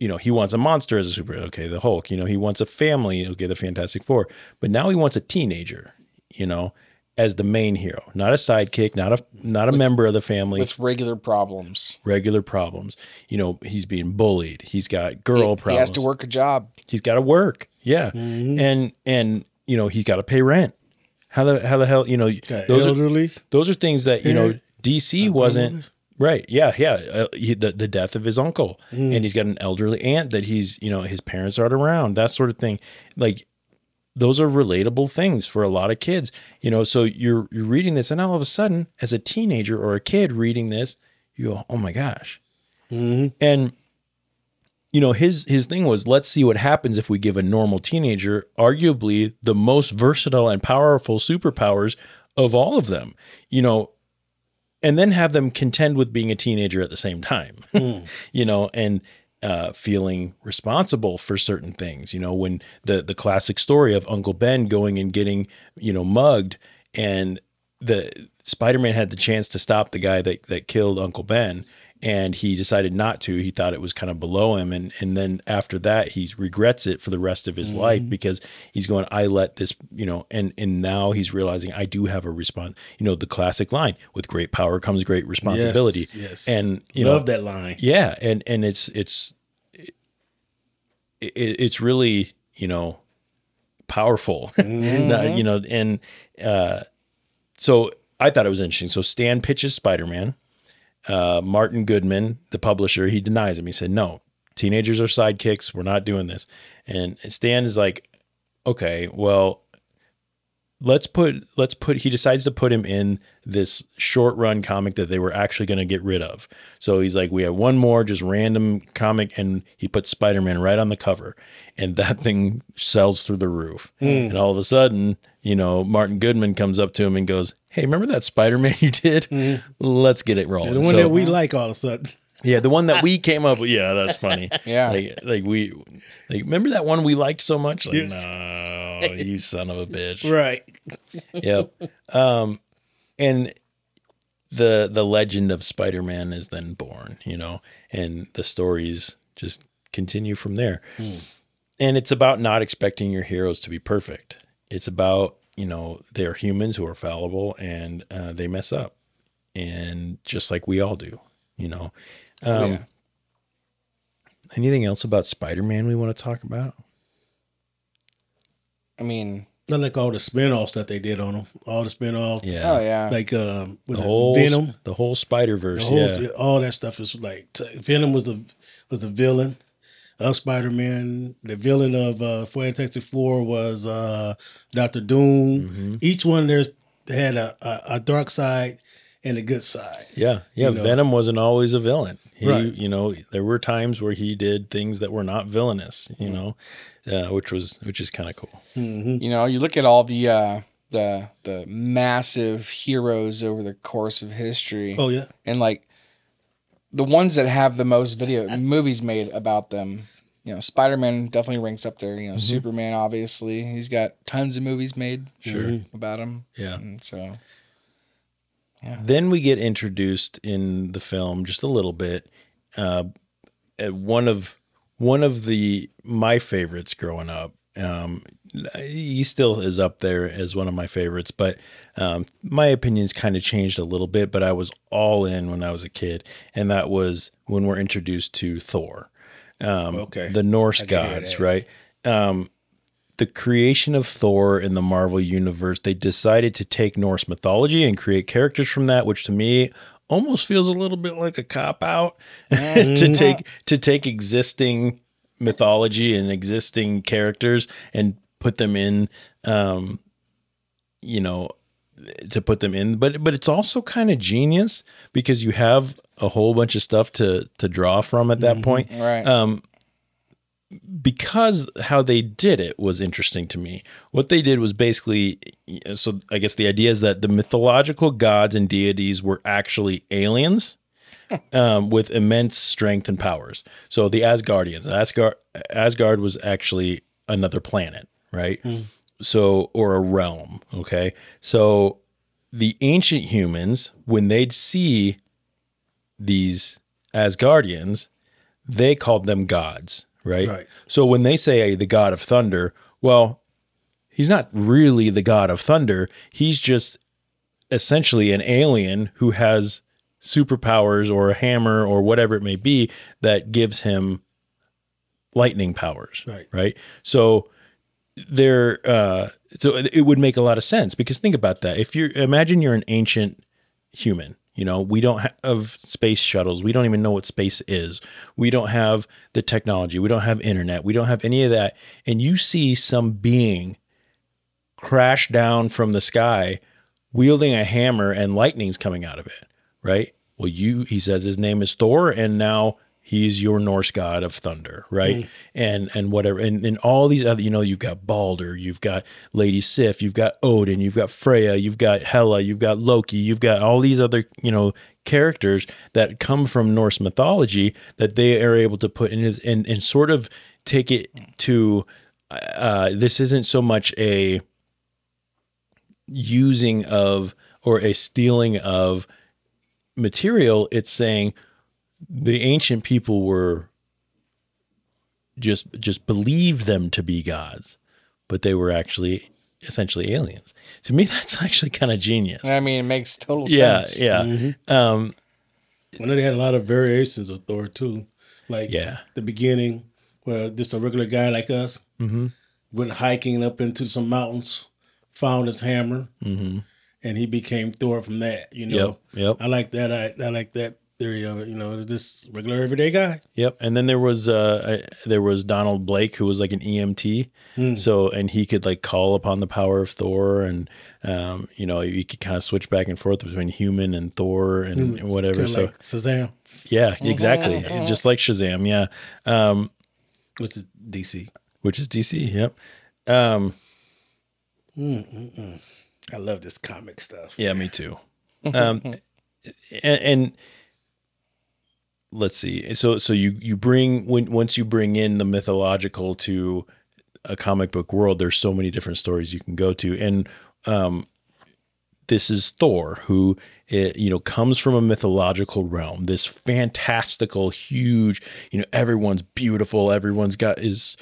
you know, he wants a monster as a super. Okay, the Hulk. You know, he wants a family. Okay, the Fantastic Four. But now he wants a teenager. You know, as the main hero, not a sidekick, not a not a member of the family. With regular problems. regular problems. You know, he's being bullied. He's got girl He- problems. He has to work a job. He's got to work. Yeah, mm-hmm. and and you know he's got to pay rent. How the how the hell you know those are those are things that you know. DC wasn't right. Yeah, yeah. Uh, he, the the death of his uncle, and he's got an elderly aunt that he's you know his parents aren't around. That sort of thing. Like those are relatable things for a lot of kids. You know, so you're you're reading this, and all of a sudden, as a teenager or a kid reading this, you go, "Oh my gosh!" And you know, his his thing was, let's see what happens if we give a normal teenager, arguably the most versatile and powerful superpowers of all of them. You know, and then have them contend with being a teenager at the same time. you know, and uh, feeling responsible for certain things. You know, when the the classic story of Uncle Ben going and getting you know mugged, and the Spider Man had the chance to stop the guy that that killed Uncle Ben. And he decided not to. He thought it was kind of below him, and and then after that, he regrets it for the rest of his life because he's going. I let this, you know, and and now he's realizing I do have a response. You know, the classic line: "With great power comes great responsibility." Yes, yes. And you love know, that line. yeah, and and it's it's it, it's really you know powerful, Not- you know, and uh, so I thought it was interesting. So Stan pitches Spider Man. Uh, Martin Goodman, the publisher, he denies him. He said, "No, teenagers are sidekicks. We're not doing this." And Stan is like, "Okay, well." Let's put let's put he decides to put him in this short run comic that they were actually going to get rid of. So he's like, we have one more just random comic, and he puts Spider Man right on the cover, and that thing sells through the roof. Hmm. And all of a sudden, you know, Martin Goodman comes up to him and goes, "Hey, remember that Spider Man you did? Hmm. Let's get it rolling." The one So- that we like all of a sudden. Yeah, the one that we came up with. Yeah, that's funny. Yeah. like, like we, like remember that one we liked so much? Like, no, you son of a bitch. Right. Yep. Um, and the the legend of Spider Man is then born. You know, and the stories just continue from there. And it's about not expecting your heroes to be perfect. It's about you know they're humans who are fallible and uh, they mess up, and just like we all do. You know. Um, yeah. Anything else about Spider Man we want to talk about? I mean, I like all the spin-offs that they did on them. All the spin-offs. Yeah. Oh yeah. Like um was the whole Venom. the whole Spider Verse. The whole, Yeah. all that stuff is like t- Venom was the was the villain of Spider Man. The villain of uh, Fantastic Four was uh, Doctor Doom. Mm-hmm. Each one there's had a, a, a dark side and a good side. Yeah, yeah. You know. Venom wasn't always a villain. He, Right. You know, there were times where he did things that were not villainous. Mm-hmm. You know, uh, which was which is kind of cool. You know, you look at all the uh, the the massive heroes over the course of history. Oh yeah, and like the ones that have the most video movies made about them you know spider-man definitely ranks up there you know superman obviously he's got tons of movies made sure about him Yeah. and so Then we get introduced in the film just a little bit. Uh, at one of one of the my favorites growing up. Um, he still is up there as one of my favorites, but um, my opinions kind of changed a little bit. But I was all in when I was a kid, and that was when we're introduced to Thor, um, Okay. the Norse I can hear gods, right? Um, the creation of Thor in the Marvel universe, they decided to take Norse mythology and create characters from that, which to me almost feels a little bit like a cop out to take to take existing mythology and existing characters and put them in um you know to put them in. But but it's also kind of genius because you have a whole bunch of stuff to to draw from at that point. Right. Um, because how they did it was interesting to me. What they did was basically, so I guess the idea is that the mythological gods and deities were actually aliens um, with immense strength and powers. So the Asgardians, Asgard, Asgard was actually another planet, right? So, or a realm. Okay. So the ancient humans, when they'd see these Asgardians, they called them gods, right? Right. So when they say the god of thunder, well, he's not really the god of thunder. He's just essentially an alien who has superpowers or a hammer or whatever it may be that gives him lightning powers. Right. Right. So there uh so it would make a lot of sense because think about that. If you're imagine you're an ancient human, you know, we don't have space shuttles. We don't even know what space is. We don't have the technology. We don't have internet. We don't have any of that. And you see some being crash down from the sky wielding a hammer and lightning's coming out of it, right? Well, you he says his name is Thor and now he's your Norse god of thunder, right? And and whatever and, and all these other you know you've got Balder, you've got Lady Sif, you've got Odin, you've got Freya, you've got Hela, you've got Loki, you've got all these other, you know, characters that come from Norse mythology that they are able to put in and and sort of take it to uh this isn't so much a using of or a stealing of material it's saying the ancient people were just just believed them to be gods but they were actually essentially aliens to me that's actually kind of genius i mean it makes total yeah sense yeah um I know they had a lot of variations of Thor too. Like Yeah. the beginning, where just a regular guy like us Mm-hmm. went hiking up into some mountains, found his hammer, and he became Thor from that. You know, Mm-hmm. Yep, yep. I like that. I, I like that theory of it. You know, this regular everyday guy. Yep, and then there was uh I- there was Donald Blake who was like an EMT, so and he could like call upon the power of Thor, and um you know you could kind of switch back and forth between human and Thor and, and whatever. So like Shazam, yeah, exactly, just like Shazam, yeah, um, which is DC. which is DC. Yep, um, I love this comic stuff. yeah, me too. Um, and, and let's see, so so you you bring when once you bring in the mythological to a comic book world, there's so many different stories you can go to, and um, this is Thor, who eh, you know comes from a mythological realm. This fantastical, huge, you know, everyone's beautiful, everyone's got is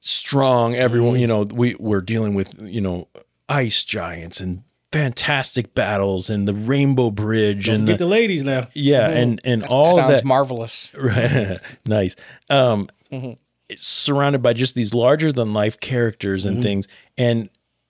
strong. Everyone, you know, we we're dealing with you know ice giants and fantastic battles and the Rainbow Bridge Don't and forget the, the ladies now. yeah, and and all sounds that marvelous Right. nice. Um, it's surrounded by just these larger than life characters and things. And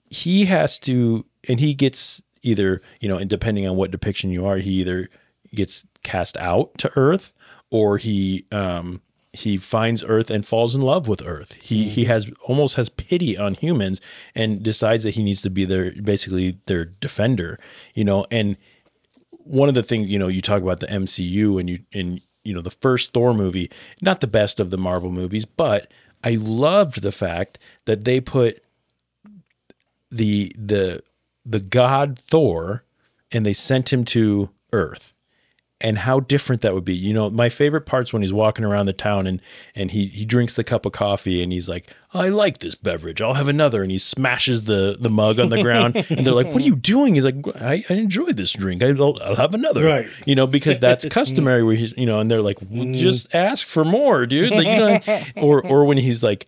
he has to, and he gets either, you know, and depending on what depiction you are, he either gets cast out to Earth or he, um, he finds Earth and falls in love with Earth. He he mm-hmm. has almost has pity on humans and decides that he needs to be their basically their defender, you know. And one of the things you know you talk about the MCU and you and you know the first Thor movie, not the best of the Marvel movies, but I loved the fact that they put the the the god Thor and they sent him to Earth and how different that would be. You know, my favorite part's when he's walking around the town and and he he drinks the cup of coffee and he's like, I like this beverage. I'll have another. And he smashes the the mug on the ground and they're like, What are you doing? He's like, I, I enjoy this drink. I'll, I'll have another. Right. You know, because that's customary where he's you know, and they're like, well, mm. just ask for more, dude. Like you know, or or when he's like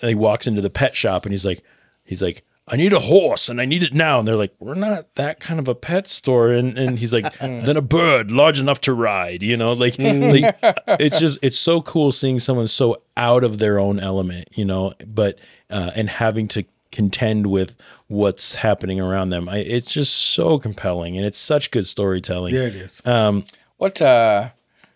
he walks into the pet shop and he's like he's like I need a horse and I need it now. And they're like, we're not that kind of a pet store. And, and he's like, then a bird large enough to ride, you know, like, like it's just, it's so cool seeing someone so out of their own element, you know, but, uh, and having to contend with what's happening around them. I, it's just so compelling and it's such good storytelling. Yeah, it is. Um, What uh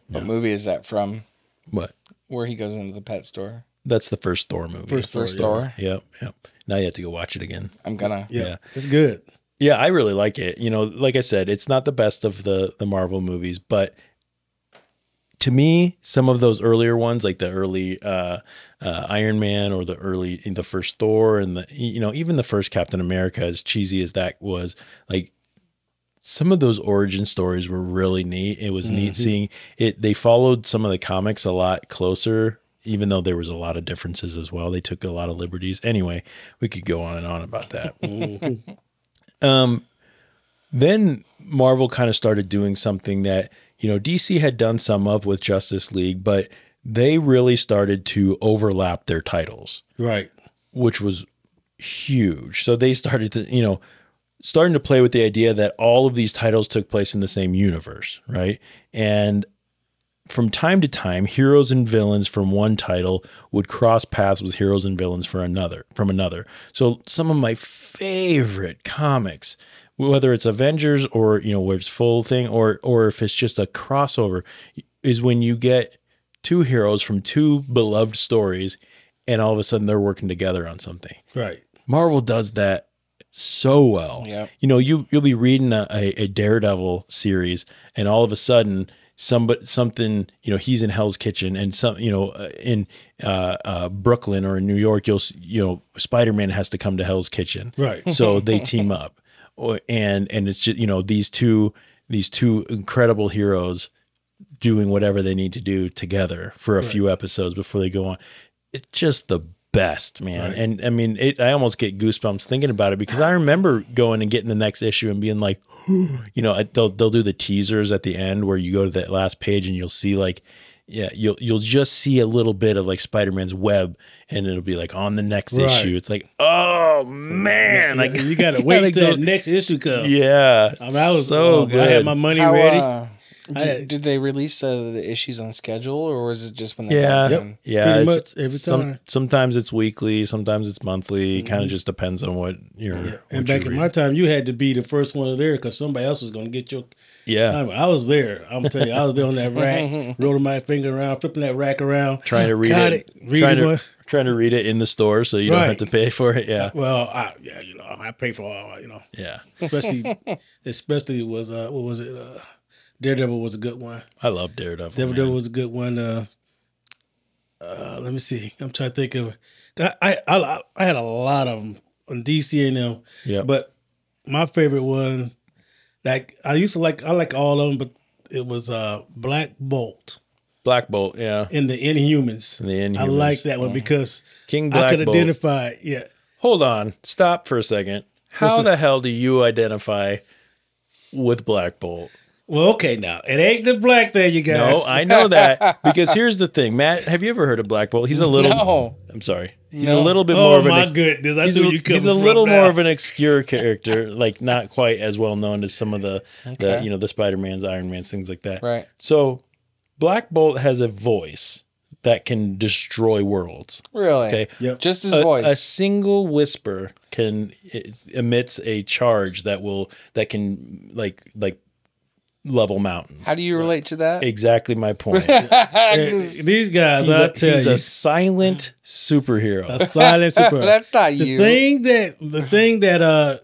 what movie is that from? what? Where he goes into the pet store? That's the first Thor movie. First Thor, First yeah. Thor. Yep. Yep. Now you have to go watch it again. I'm gonna Yeah, Yeah. it's good. Yeah, I really like it. You know, like I said, it's not the best of the the Marvel movies, but to me, some of those earlier ones, like the early uh, uh, Iron Man or the early the first Thor and the you know even the first Captain America, as cheesy as that was, like some of those origin stories were really neat. It was neat seeing it. They followed some of the comics a lot closer, even though there was a lot of differences as well. They took a lot of liberties. Anyway, we could go on and on about that. um, then Marvel kind of started doing something that you know DC had done some of with Justice League, but they really started to overlap their titles Right. which was huge. So they started to, you know, starting to play with the idea that all of these titles took place in the same universe, right? And from time to time, heroes and villains from one title would cross paths with heroes and villains for another from another. So some of my favorite comics, whether it's Avengers or you know where it's full thing or or if it's just a crossover, is when you get two heroes from two beloved stories and all of a sudden they're working together on something. Right. Marvel does that so well. Yep. You know, you you'll be reading a, a, a Daredevil series, and all of a sudden, somebody something you know he's in Hell's Kitchen, and some you know uh, in uh, uh, Brooklyn or in New York, you'll you know Spider Man has to come to Hell's Kitchen, Right. So they team up, or, and and it's just you know these two these two incredible heroes doing whatever they need to do together for a few episodes before they go on. It's just the best, man. And I mean, it, I almost get goosebumps thinking about it because I remember going and getting the next issue and being like, you know, they'll they'll do the teasers at the end where you go to that last page and you'll see like. Yeah, you'll you'll just see a little bit of like Spider-Man's web, and it'll be like on the next Right. issue. It's like, oh man, like you got to gotta wait till go- next issue comes. Yeah, I, mean, I was so oh, good. I had my money How, ready. uh, I did, did they release uh, the issues on schedule, or was it just when they Yeah, got them? yeah. Pretty it's- much every some- time. sometimes it's weekly, sometimes it's monthly. Kind of just depends on what you're. what and back you're in my time, you had to be the first one there because somebody else was going to get your. yeah, I, mean, I was there. I'm telling you, I was there on that rack, rolling my finger around, flipping that rack around, trying to read Got it, Read trying it to trying to read it in the store so you don't have to pay for it. Yeah, Well, I, yeah, you know, I pay for all, you know, yeah. especially, especially was uh, what was it? Uh, Daredevil was a good one. I love Daredevil. Daredevil man. was a good one. Uh, uh, let me see. I'm trying to think of. I I I, I had a lot of them on DC and them. Yep. But my favorite one, like I used to like, I like all of them, but it was uh Black Bolt Black Bolt. Yeah, in the Inhumans. In the I like that one because King I Black could Bolt. identify. Yeah. Hold on, stop for a second. How What's the hell do you identify with Black Bolt? Well, okay, now it ain't the black thing, you guys. No, I know that because here's the thing, Matt. Have you ever heard of Black Bolt? He's a little. No. I'm sorry. He's No. a little bit Oh more of an. Oh my goodness! I he's knew a, you coming he's a from little now. more of an obscure character, like not quite as well known as some of the, the you know the Spider Man's, Iron Man's, things like that. Right. So, Black Bolt has a voice that can destroy worlds. Really? Okay. Yep. Just his a, voice. a single whisper can it emits a charge that will that can like like level mountains. How do you relate to that? exactly my point. These guys, he's I a, tell he's you, a silent superhero. a silent super. That's not the you. thing that the thing that uh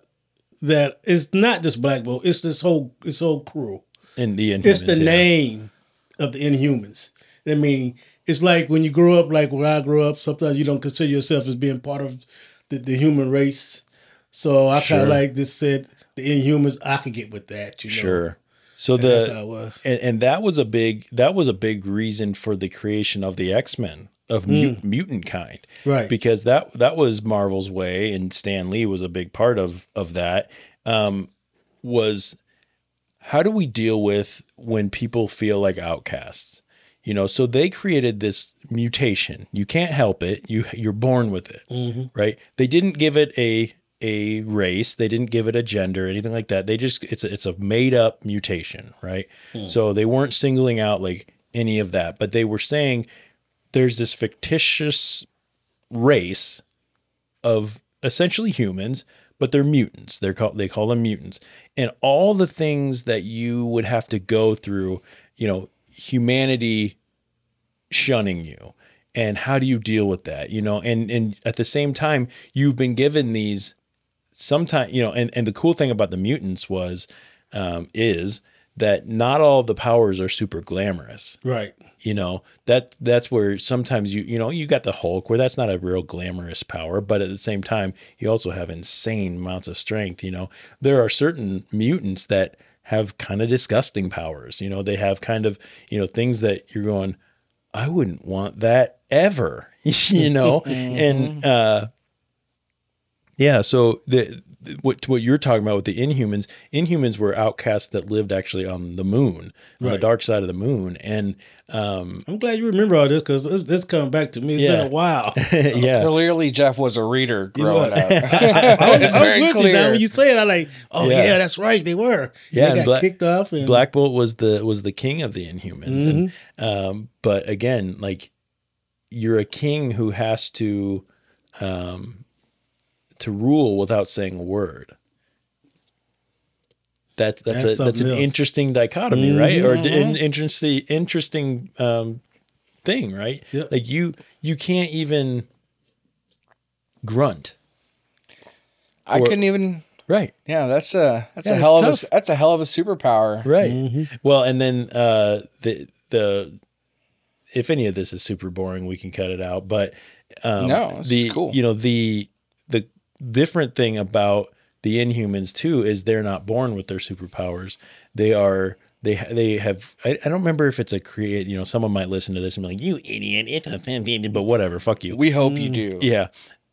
that is not just Black Bolt. It's this whole this whole crew. in the Inhumans, It's the yeah. name of the Inhumans. I mean, it's like when you grow up, like where I grew up. Sometimes you don't consider yourself as being part of the, the human race. So I kind of like this said the Inhumans. I could get with that. You know, Sure. So And the and, and that was a big that was a big reason for the creation of the X Men of mut- mutant kind, Mm. Right. Because that that was Marvel's way, and Stan Lee was a big part of of that. Um, was how do we deal with when people feel like outcasts? You know, so they created this mutation. You can't help it. You you're born with it, Mm-hmm. right? They didn't give it a a race. They didn't give it a gender, anything like that. They just it's a, it's a made up mutation, right? Hmm. So they weren't singling out like any of that, but they were saying there's this fictitious race of essentially humans, but they're mutants. They're called they call them mutants. And all the things that you would have to go through, you know, humanity shunning you. And how do you deal with that? You know, and and at the same time, you've been given these sometimes, you know, and, and the cool thing about the mutants was um, is that not all the powers are super glamorous. Right. you know that that's where sometimes you you know you got the hulk where that's not a real glamorous power but at the same time you also have insane amounts of strength you know. There are certain mutants that have kind of disgusting powers you know. They have kind of you know things that you're going i wouldn't want that ever you know? And uh yeah so the what what you're talking about with the Inhumans, Inhumans were outcasts that lived actually on the moon, on the dark side of the moon, and um, I'm glad you remember all this because this coming back to me. It's Yeah. been a while. yeah, Clearly, Jeff was a reader You growing know, up. I'm, it's I'm very with you now. clear. When you say it, I'm like, oh Yeah. yeah, that's right. They were. Yeah, they got Black- kicked off. And Black Bolt was the was the king of the Inhumans, and um, but again, like you're a king who has to um, to rule without saying a word. That's that's That's a, that's an something else. interesting dichotomy, right? Or an interesting interesting um, thing, right? Yep. Like you you can't even grunt, I or- couldn't even. right? Yeah, that's a that's Yeah, a it's hell of tough. a that's a hell of a superpower. Right. Well, and then uh, the the if any of this is super boring, we can cut it out. But um, No, this the is cool. you know the the different thing about the Inhumans too is they're not born with their superpowers. They are they they have I, I don't remember if it's a create you know someone might listen to this and be like you idiot it's a thing but whatever fuck you We hope you do. yeah.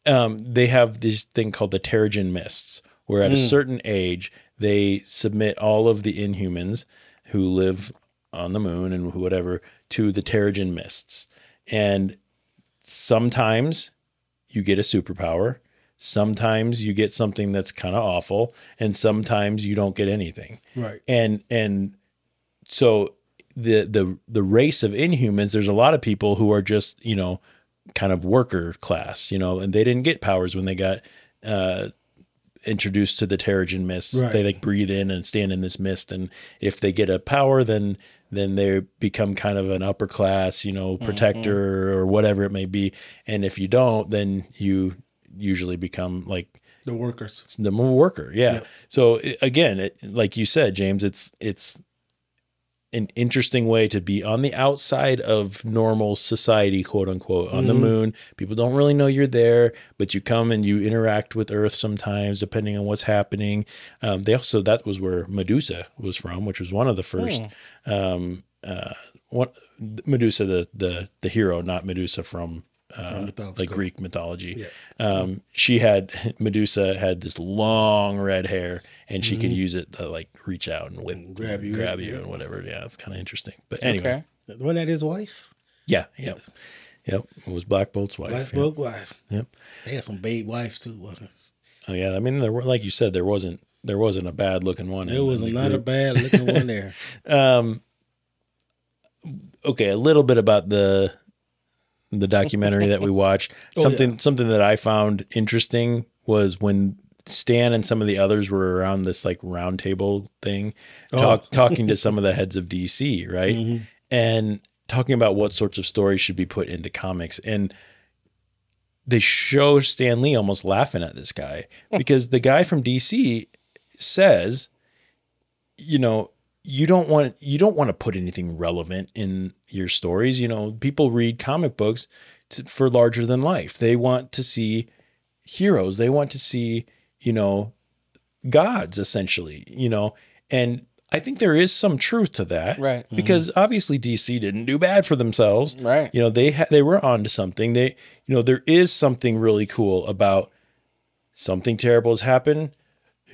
Um, they have this thing called the Terrigen Mists, where at a certain age, they submit all of the Inhumans who live on the moon and who- whatever to the Terrigen Mists. And sometimes you get a superpower, sometimes you get something that's kind of awful, and sometimes you don't get anything right. and and so the the the race of inhumans there's a lot of people who are just you know kind of worker class you know and they didn't get powers when they got uh introduced to the Terrigen mist Right. they like breathe in and stand in this mist and if they get a power then then they become kind of an upper class you know protector or whatever it may be and if you don't then you usually become like The workers. it's the more worker yeah. So i- again it, like you said james it's it's an interesting way to be on the outside of normal society quote unquote on the moon. People don't really know you're there but you come and you interact with earth sometimes depending on what's happening. Um, they also that was where medusa was from which was one of the first um, uh, one medusa the the the hero not medusa from uh, like Greek mythology. Um, she had Medusa had this long red hair, and she could use it to like reach out and whip, and grab you, grab yeah. you, and whatever. Yeah, it's kind of interesting. But anyway, Okay. Wasn't that his wife? yeah, yep, yep. It was Black Bolt's wife. Black yeah. Bolt wife. Yep. They had some babe wives too. Wasn't it? Oh yeah. I mean, there were like you said, there wasn't there wasn't a bad looking one. There was the not a bad looking one there. Um, okay, a little bit about the the documentary that we watched. Oh, something yeah. something that I found interesting was when Stan and some of the others were around this like round table thing, talk, Oh. talking to some of the heads of DC, right? Mhm. And talking about what sorts of stories should be put into comics. And they show Stan Lee almost laughing at this guy because the guy from DC says, you know, you don't want you don't want to put anything relevant in your stories. You know, people read comic books to, for larger than life. They want to see heroes. They want to see, you know, gods essentially, you know. And I think there is some truth to that. Right. Mm-hmm. Because obviously DC didn't do bad for themselves. Right. You know, they ha- they were onto something. They you know, there is something really cool about something terrible has happened.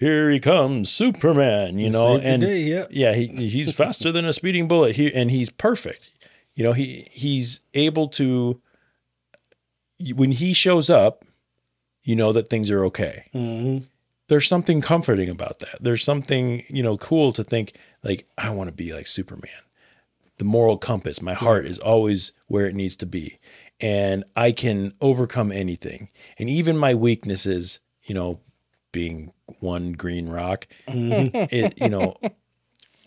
Here he comes, Superman, you He know, and day, yeah. yeah, he he's faster than a speeding bullet. He and he's perfect. You know, he he's able to when he shows up, you know that things are okay. Mhm. There's something comforting about that. There's something, you know, cool to think like I want to be like Superman. The moral compass, my heart is always where it needs to be. And I can overcome anything. And even my weaknesses, you know, being one green rock, it, you know, and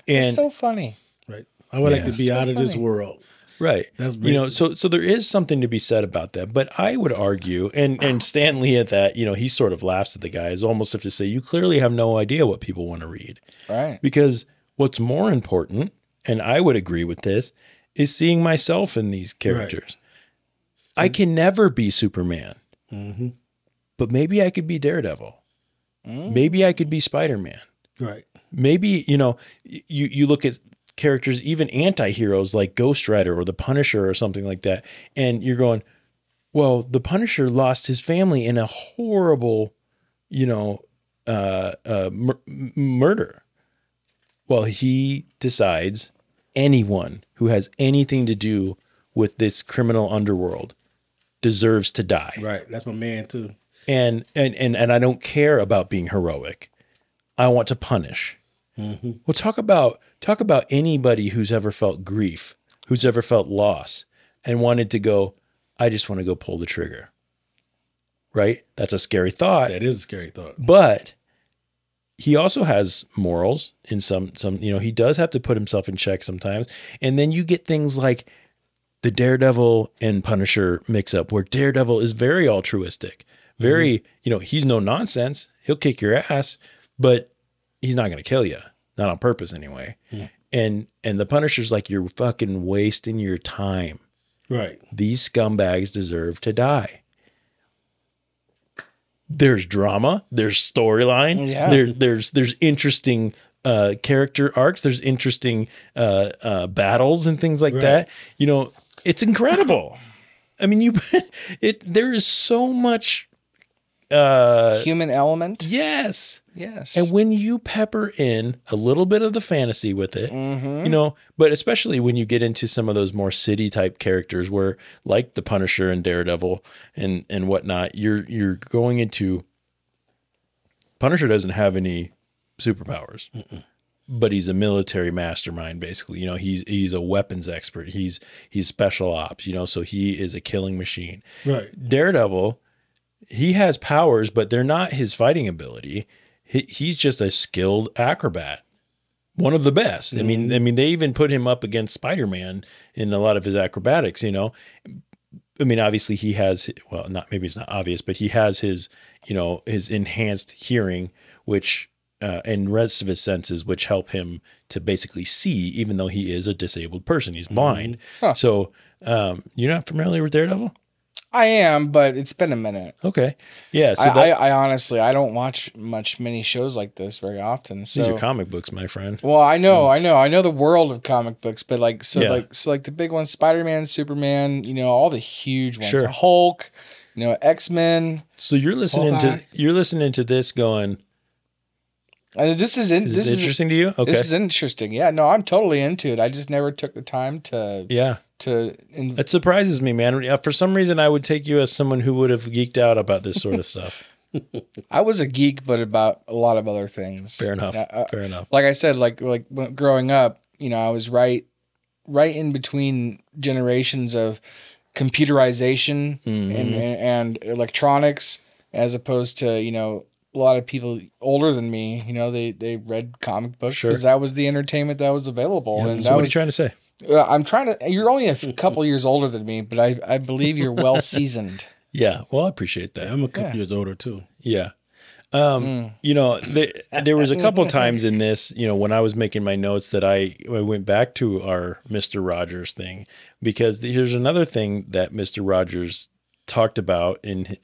it's so funny. Right. I would like to be So out of this world. Right. That's you know, so so there is something to be said about that. But I would argue, and and Stan Lee at that, you know, he sort of laughs at the guy, is almost if to say, you clearly have no idea what people want to read. Right. Because what's more important, and I would agree with this, is seeing myself in these characters. I can never be Superman, Mm-hmm. but maybe I could be Daredevil. Maybe I could be Spider Man Right. maybe you know you you look at characters even anti-heroes like Ghost Rider or the Punisher or something like that and you're going well the Punisher lost his family in a horrible you know uh, uh mur- murder well he decides anyone who has anything to do with this criminal underworld deserves to die Right. That's my man too. And and and and I don't care about being heroic. I want to punish. Mm-hmm. Well, talk about talk about anybody who's ever felt grief, who's ever felt loss, and wanted to go. I just want to go pull the trigger. Right? That's a scary thought. That is a scary thought. But he also has morals in some some you know he does have to put himself in check sometimes and then you get things like the daredevil and punisher mix up where daredevil is very altruistic very you know he's no nonsense he'll kick your ass but he's not going to kill you not on purpose anyway and and the punisher's like you're fucking wasting your time Right. these scumbags deserve to die. There's drama, there's storyline, Yeah. there, there's there's interesting uh, character arcs, there's interesting uh, uh, battles and things like Right. that. You know, it's incredible. I mean, you it there is so much. Uh, Human element. yes, Yes. and when you pepper in a little bit of the fantasy with it, Mm-hmm. you know, but especially when you get into some of those more city type characters where like the Punisher and Daredevil and and whatnot, you're you're going into Punisher doesn't have any superpowers. But he's a military mastermind, basically. You know, he's he's a weapons expert. He's he's special ops. You know, so he is a killing machine. Right. Daredevil, he has powers, but they're not his fighting ability. He, he's just a skilled acrobat, one of the best. I mean, I mean, they even put him up against Spider Man in a lot of his acrobatics. You know, I mean, obviously he has well, not maybe it's not obvious, but he has his you know his enhanced hearing, which uh, and rest of his senses, which help him to basically see, even though he is a disabled person. He's blind. So um, you're not familiar with Daredevil? I am, but it's been a minute. Okay. Yeah. So I, that, I, I honestly I don't watch much many shows like this very often. So these are comic books, my friend. Well, I know, I know, I know the world of comic books, but like so Yeah. like so like the big ones, Spider Man, Superman, you know, all the huge ones, Sure. Hulk, you know, X Men. So you're listening to you're listening to this going, Uh, this is in, is this this is interesting to you? Okay. This is interesting. Yeah, no, I'm totally into it. I just never took the time to yeah. To. In, It surprises me, man. For some reason, I would take you as someone who would have geeked out about this sort of stuff. I was a geek, but about a lot of other things. Fair enough. Yeah, uh, Fair enough. like I said, like like growing up, you know, I was right, right in between generations of computerization Mm-hmm. and, and electronics as opposed to you know a lot of people older than me you know they they read comic books Sure. because that was the entertainment that was available and So that what are you trying to say? Uh, i'm trying to you're only a couple years older than me but i i believe you're well seasoned Yeah, well, I appreciate that. I'm a couple Yeah. years older too. Yeah. Um, Mm. You know, the, there was a couple times in this, you know, when I was making my notes that I, I went back to our Mr. Rogers thing because here's another thing that Mr. Rogers talked about in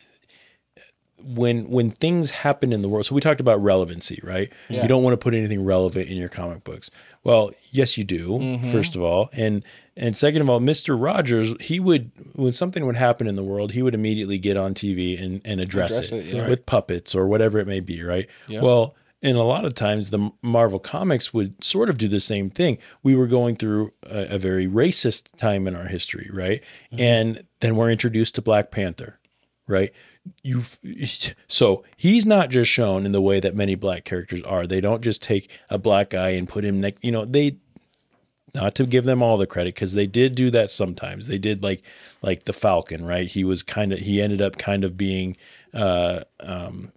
when when things happen in the world. So we talked about relevancy, right? Yeah. You don't want to put anything relevant in your comic books. Well, yes, you do. Mm-hmm. First of all, and and second of all, Mr. Rogers, he would when something would happen in the world, he would immediately get on TV and and address, Address it, it, yeah. with puppets or whatever it may be, right? Yeah. Well, and a lot of times the Marvel comics would sort of do the same thing. We were going through a, a very racist time in our history, right? And then we're introduced to Black Panther, right? You so he's not just shown in the way that many black characters are. They don't just take a black guy and put him next. You know, they not to give them all the credit because they did do that sometimes. They did like like the Falcon, right? He was kind of he ended up kind of being uh, um,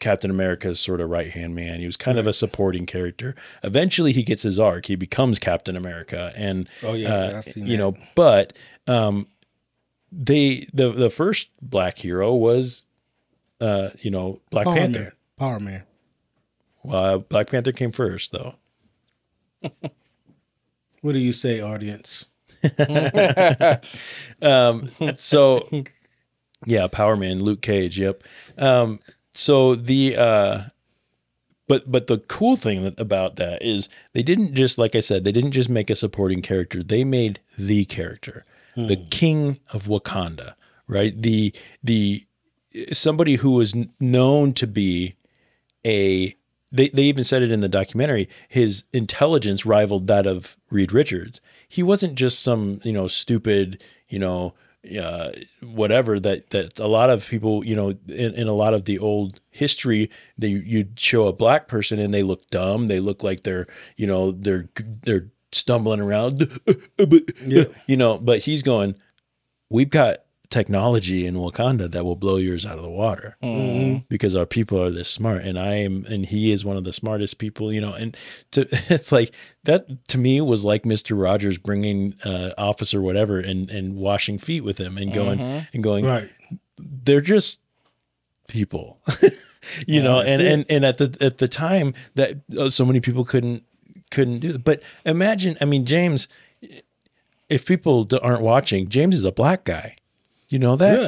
Captain America's sort of right hand man. He was kind of a supporting character. Eventually, he gets his arc. He becomes Captain America, and Oh, yeah, uh, you know. But um, they the the first black hero was uh, you know Black Power Panther. Man. Power Man. Well, Black Panther came first, though. What do you say, audience? so yeah power man luke cage yep um so the uh but but the cool thing that, about that is they didn't just like i said they didn't just make a supporting character they made the character the king of wakanda right? The the somebody who was known to be a they, they even said it in the documentary his intelligence rivaled that of reed richards. He wasn't just some you know stupid you know uh, whatever that that a lot of people you know in, in a lot of the old history they you'd show a black person and they look dumb. They look like they're you know they're they're stumbling around yeah. you know but he's going we've got technology in Wakanda that will blow yours out of the water because our people are this smart and I am and he is one of the smartest people you know and to it's like that to me was like Mr. Rogers bringing uh, officer whatever and and washing feet with him and going and going Right. they're just people you know and, and and at the at the time that uh, so many people couldn't couldn't do it but imagine i mean james if people aren't watching james is a black guy you know that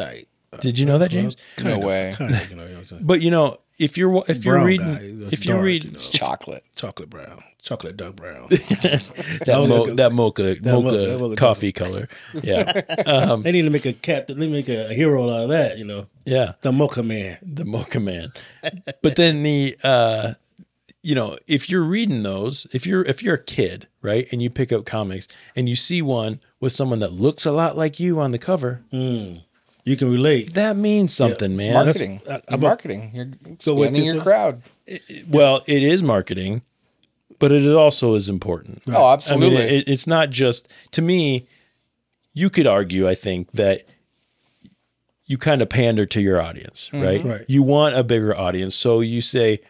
Right. did you know that james Kind No of, way. Kind of, you know, you know what I'm saying? but you know if you're wa- if you're reading guy, if you dark, read you know. chocolate chocolate brown, chocolate dark brown. that, was mo- a good- that mocha mo- mocha that was a coffee color yeah they need to make a captain. They make a, a hero out of that. You know, yeah the Mocha Man. the mocha man but then the uh you know if you're reading those if you're if you're a kid right and you pick up comics and you see one with someone that looks a lot like you on the cover hmm. You can relate. that means something it's man marketing I- You're I'm a- marketing you're Go with scanning this your one. crowd well it is marketing but it also is important oh absolutely I mean, it, it's not just to me. You could argue, I think, that you kind of pander to your audience, mm-hmm. right? Right. You want a bigger audience, so you say,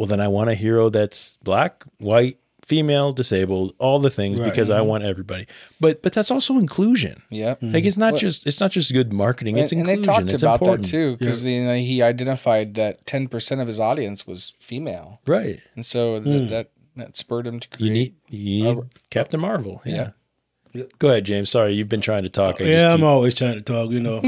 "Well, then I want a hero that's black, white, female, disabled, all the things, Right. because I want everybody." But but that's also inclusion. Yep. Like it's not just it's not just good marketing. It's and, and inclusion. they talked it's about important. that too because he identified that 10% of his audience was female right? and so th- that that spurred him to create You need you need Uh, Captain Marvel. Yeah. yeah. Go ahead, James. Sorry, you've been trying to talk. I Yeah, I'm just always trying to talk. You know,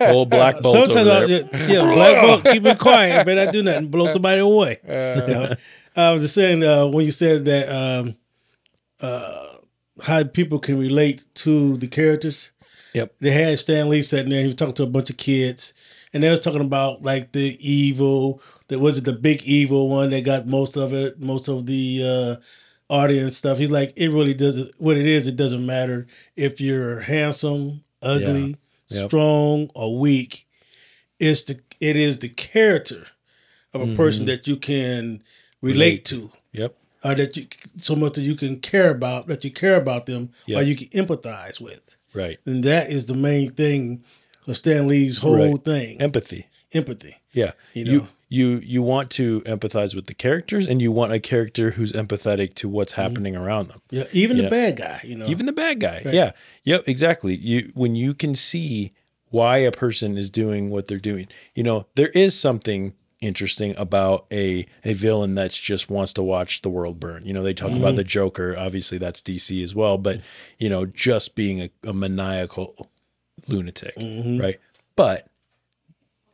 old black bolt sometimes I there. just, yeah, black bolt, keep it quiet, but I do nothing, blow somebody away. You know? I was just saying uh, when you said that um, uh, how people can relate to the characters. Yep. They had Stan Lee sitting there. He was talking to a bunch of kids, and they was talking about like the evil. That was it, the big evil one that got most of it, most of the uh, audience stuff. He's like, it really doesn't. What it is, it doesn't matter if you're handsome, ugly, Yep. strong, or weak. It's the it is the character of a person mm-hmm. that you can relate to Yep. or that you so much that you can care about that you care about them Yeah. or you can empathize with Right. And that is the main thing of Stan Lee's whole Right. thing. Empathy. Empathy. Yeah. You You, know. you you want to empathize with the characters and you want a character who's empathetic to what's happening around them. Yeah, even You the know, bad guy, you know. Even the bad guy. Yeah. Yep, exactly. You when you can see why a person is doing what they're doing. You know, there is something interesting about a a villain that's just wants to watch the world burn. You know, they talk about Mhm. the Joker, obviously that's DC as well, but you know, just being a, a maniacal lunatic, Mhm. right? But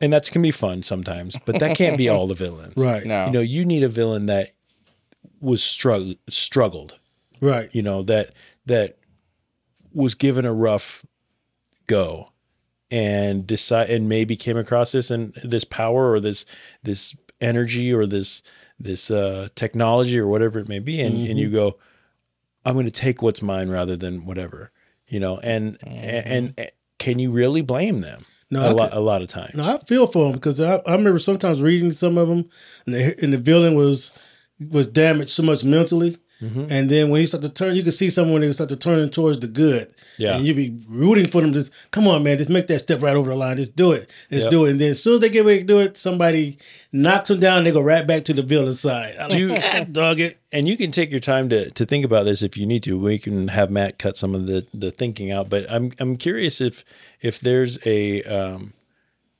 and that can be fun sometimes, but that can't be all the villains. Right. No. You know, you need a villain that was strugg- struggled. Right. You know, that that was given a rough go and decide and maybe came across this and this power or this this energy or this this uh technology or whatever it may be and and you Mhm. go I'm going to take what's mine rather than whatever. You know, and and, and can you really blame them? No, a lot a lot of times. No, I feel for him because I, I remember sometimes reading some of them, and the, and the villain was was damaged so much mentally, Mhm. and then when he start to turn, you can see someone when they start to turning towards the good. Yeah. and you'd be rooting for them. Just come on, man, just make that step right over the line. Just do it. Just Yep. do it. And then as soon as they get ready to do it, somebody knocks them down. They go right back to the villain side. I Do you like, dog it. And you can take your time to to think about this if you need to. We can have Matt cut some of the the thinking out. But I'm I'm curious if if there's a um,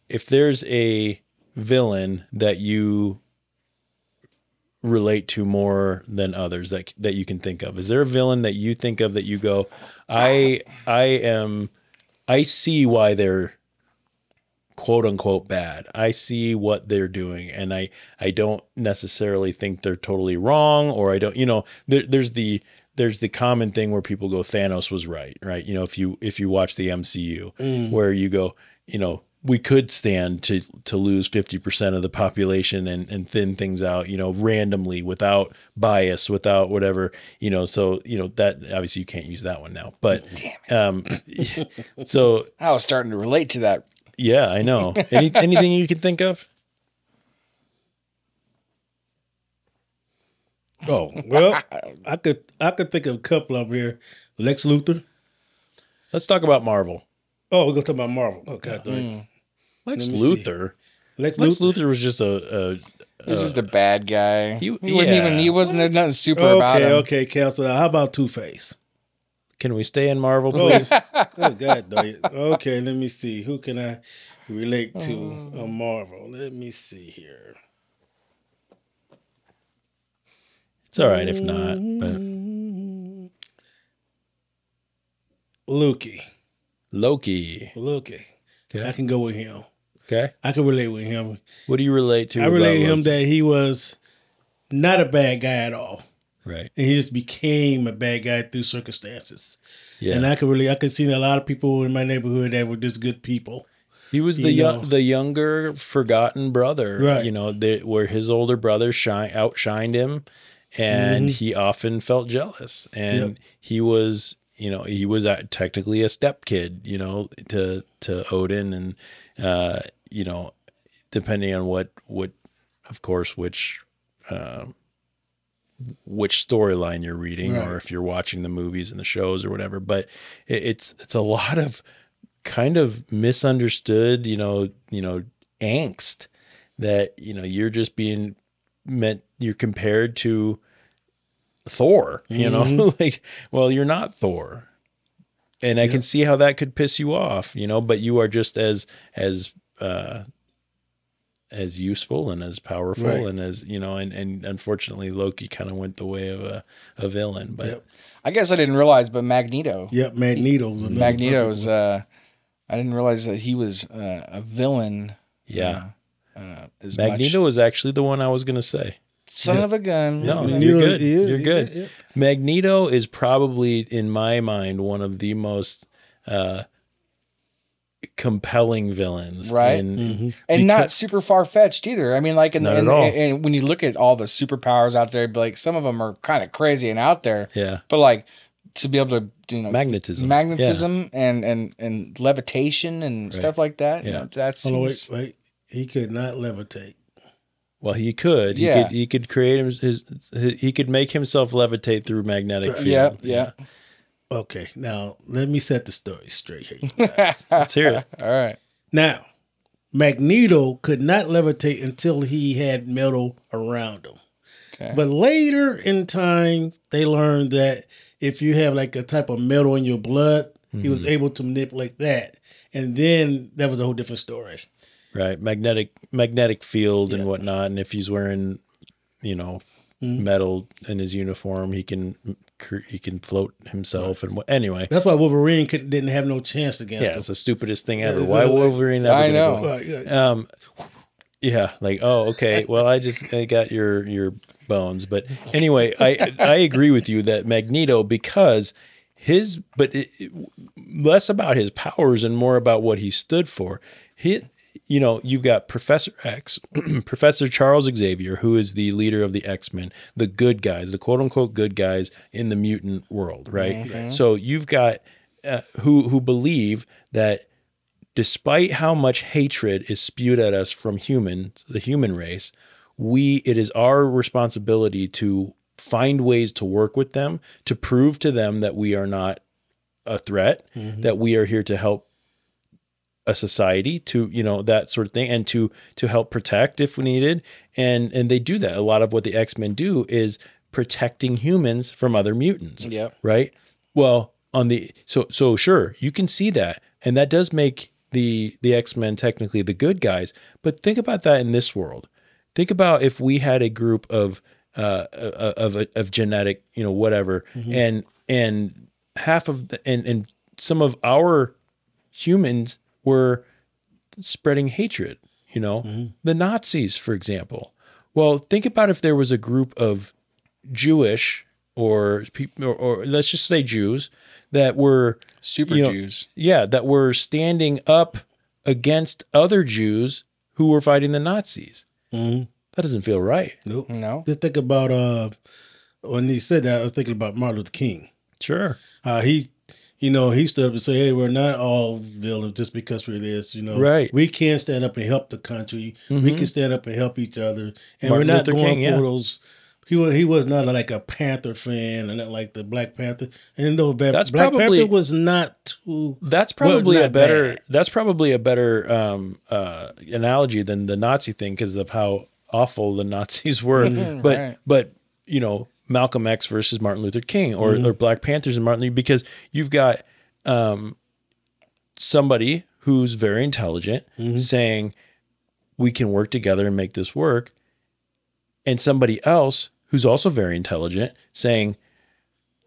if there's a villain that you relate to more than others that that you can think of. Is there a villain that you think of that you go, I I am I see why they're quote unquote bad. I see what they're doing and I I don't necessarily think they're totally wrong or I don't you know there, there's the there's the common thing where people go Thanos was right, right? You know, if you if you watch the MCU Mm. where you go, you know, we could stand to to lose 50% of the population and and thin things out, you know, randomly without bias, without whatever, you know, so, you know, that obviously you can't use that one now. But um so I was starting to relate to that. yeah, I know. Any, anything you can think of? Oh well, I could I could think of a couple of 'em here. Lex Luthor. Let's talk about Marvel. Oh, we're gonna talk about Marvel. Okay, Mm. Lex Let me see. Luthor. Lex, Lex Luthor. Luthor was just a, a He was just a bad guy. He, wasn't yeah. even. He wasn't. There's nothing super about Okay, him. okay, cancel that. How about Two Face? Can we stay in Marvel, Oh, please? oh God, dog. Okay, let me see. Who can I relate to mm. a Marvel? Let me see here. it's all right if not. But Loki. Loki. Loki. Okay. I can go with him. Okay. I can relate with him. What do you relate to? I relate him that he was not a bad guy at all. Right. And he just became a bad guy through circumstances. Yeah. And I could really I could see a lot of people in my neighborhood that were just good people. He was the You young, know. the younger, forgotten brother, Right. You know, where his older brother shine outshined him, and Mhm. he often felt jealous. And Yep. he was, you know, he was technically a step kid, you know, to to Odin, and uh, you know, depending on what what, of course, which. Uh, which storyline you're reading Right. or if you're watching the movies and the shows or whatever but it, it's it's a lot of kind of misunderstood you know you know angst that you know you're just being meant you're compared to Thor you know Mhm. like well you're not Thor and I can see how that could piss you off you know but you are just as as uh as useful and as powerful Right. and as you know and and unfortunately Loki kind of went the way of a, a villain but Yep. I guess I didn't realize, but Magneto. Yep, Magneto's another Magneto's. perfect Uh, I didn't realize that he was uh, a villain. Yeah. Uh, uh, as Magneto much. was actually the one I was going to say. Son of a gun. No, Magneto you're good. is- you're yeah, good. yeah. Magneto is probably, in my mind, one of the most uh, compelling villains. Right. in- Mm-hmm. and not super far fetched either. I mean, like, in, Not in, at all. and when you look at all the superpowers out there, like some of them are kind of crazy and out there. Yeah. But like to be able to, you know, Magnetism. magnetism, and and and levitation and stuff like that. you Yeah. know, that Hold wait, wait. He could not levitate. Well, he could. He Yeah. could. He could create his, his, He could make himself levitate through magnetic field. Yeah, yeah. Okay, now let me set the story straight here. Let's hear it. All right. now, Magneto could not levitate until he had metal around him. Okay. But later in time, they learned that if you have like a type of metal in your blood, he was able to manipulate that. And then that was a whole different story. Right, magnetic magnetic field and whatnot. And if he's wearing, you know, Mm-hmm. metal in his uniform, he can he can float himself. And what anyway, That's why Wolverine could, didn't have no chance against yeah, him. it's the stupidest thing ever. Yeah, Why like- Wolverine? Ever I know. Right, yeah. Um, yeah, like oh, okay. Well, I just I got your your bones, but anyway, I I agree with you that Magneto because his but it, it- less about his powers and more about what he stood for. He, you know, you've got Professor X, Professor Charles Xavier, who is the leader of the X Men, the good guys, the quote unquote good guys in the mutant world, right? So you've got uh, who who believe that despite how much hatred is spewed at us from humans, the human race, we it is our responsibility to find ways to work with them, to prove to them that we are not a threat, that we are here to help a society to you know that sort of thing and to to help protect if we needed. And and they do that. A lot of what the x-men do is protecting humans from other mutants yeah right? Well on the so so sure you can see that. And that does make the the x-men technically the good guys. But think about that in this world. Think about if we had a group of uh, uh, uh of of genetic you know whatever mm-hmm. and and half of the, and and some of our humans were spreading hatred you know the nazis for example well think about if there was a group of jewish or people or, or let's just say jews that were Super you know, Jews. yeah that were standing up against other jews who were fighting the nazis that doesn't feel right Nope. No. Just think about uh when he said that, I was thinking about Martin Luther King. sure Uh, he, you know, he stood up and said, "Hey, we're not all villains just because we're this. You know, Right. Mm-hmm. We can stand up and help the country. We can stand up and help each other, and Martin we're not Luther going King, yeah. for those." He was he was not like a Panther fan, and not like the Black Panther. And though Black, That's Black probably- Panther was not too. That's well, probably a better. bad. That's probably a better um, uh, analogy than the Nazi thing because of how awful the Nazis were. but right. but you know Malcolm X versus Martin Luther King or, or Black Panthers and Martin Luther because you've got um, somebody who's very intelligent saying we can work together and make this work, and somebody else who's also very intelligent saying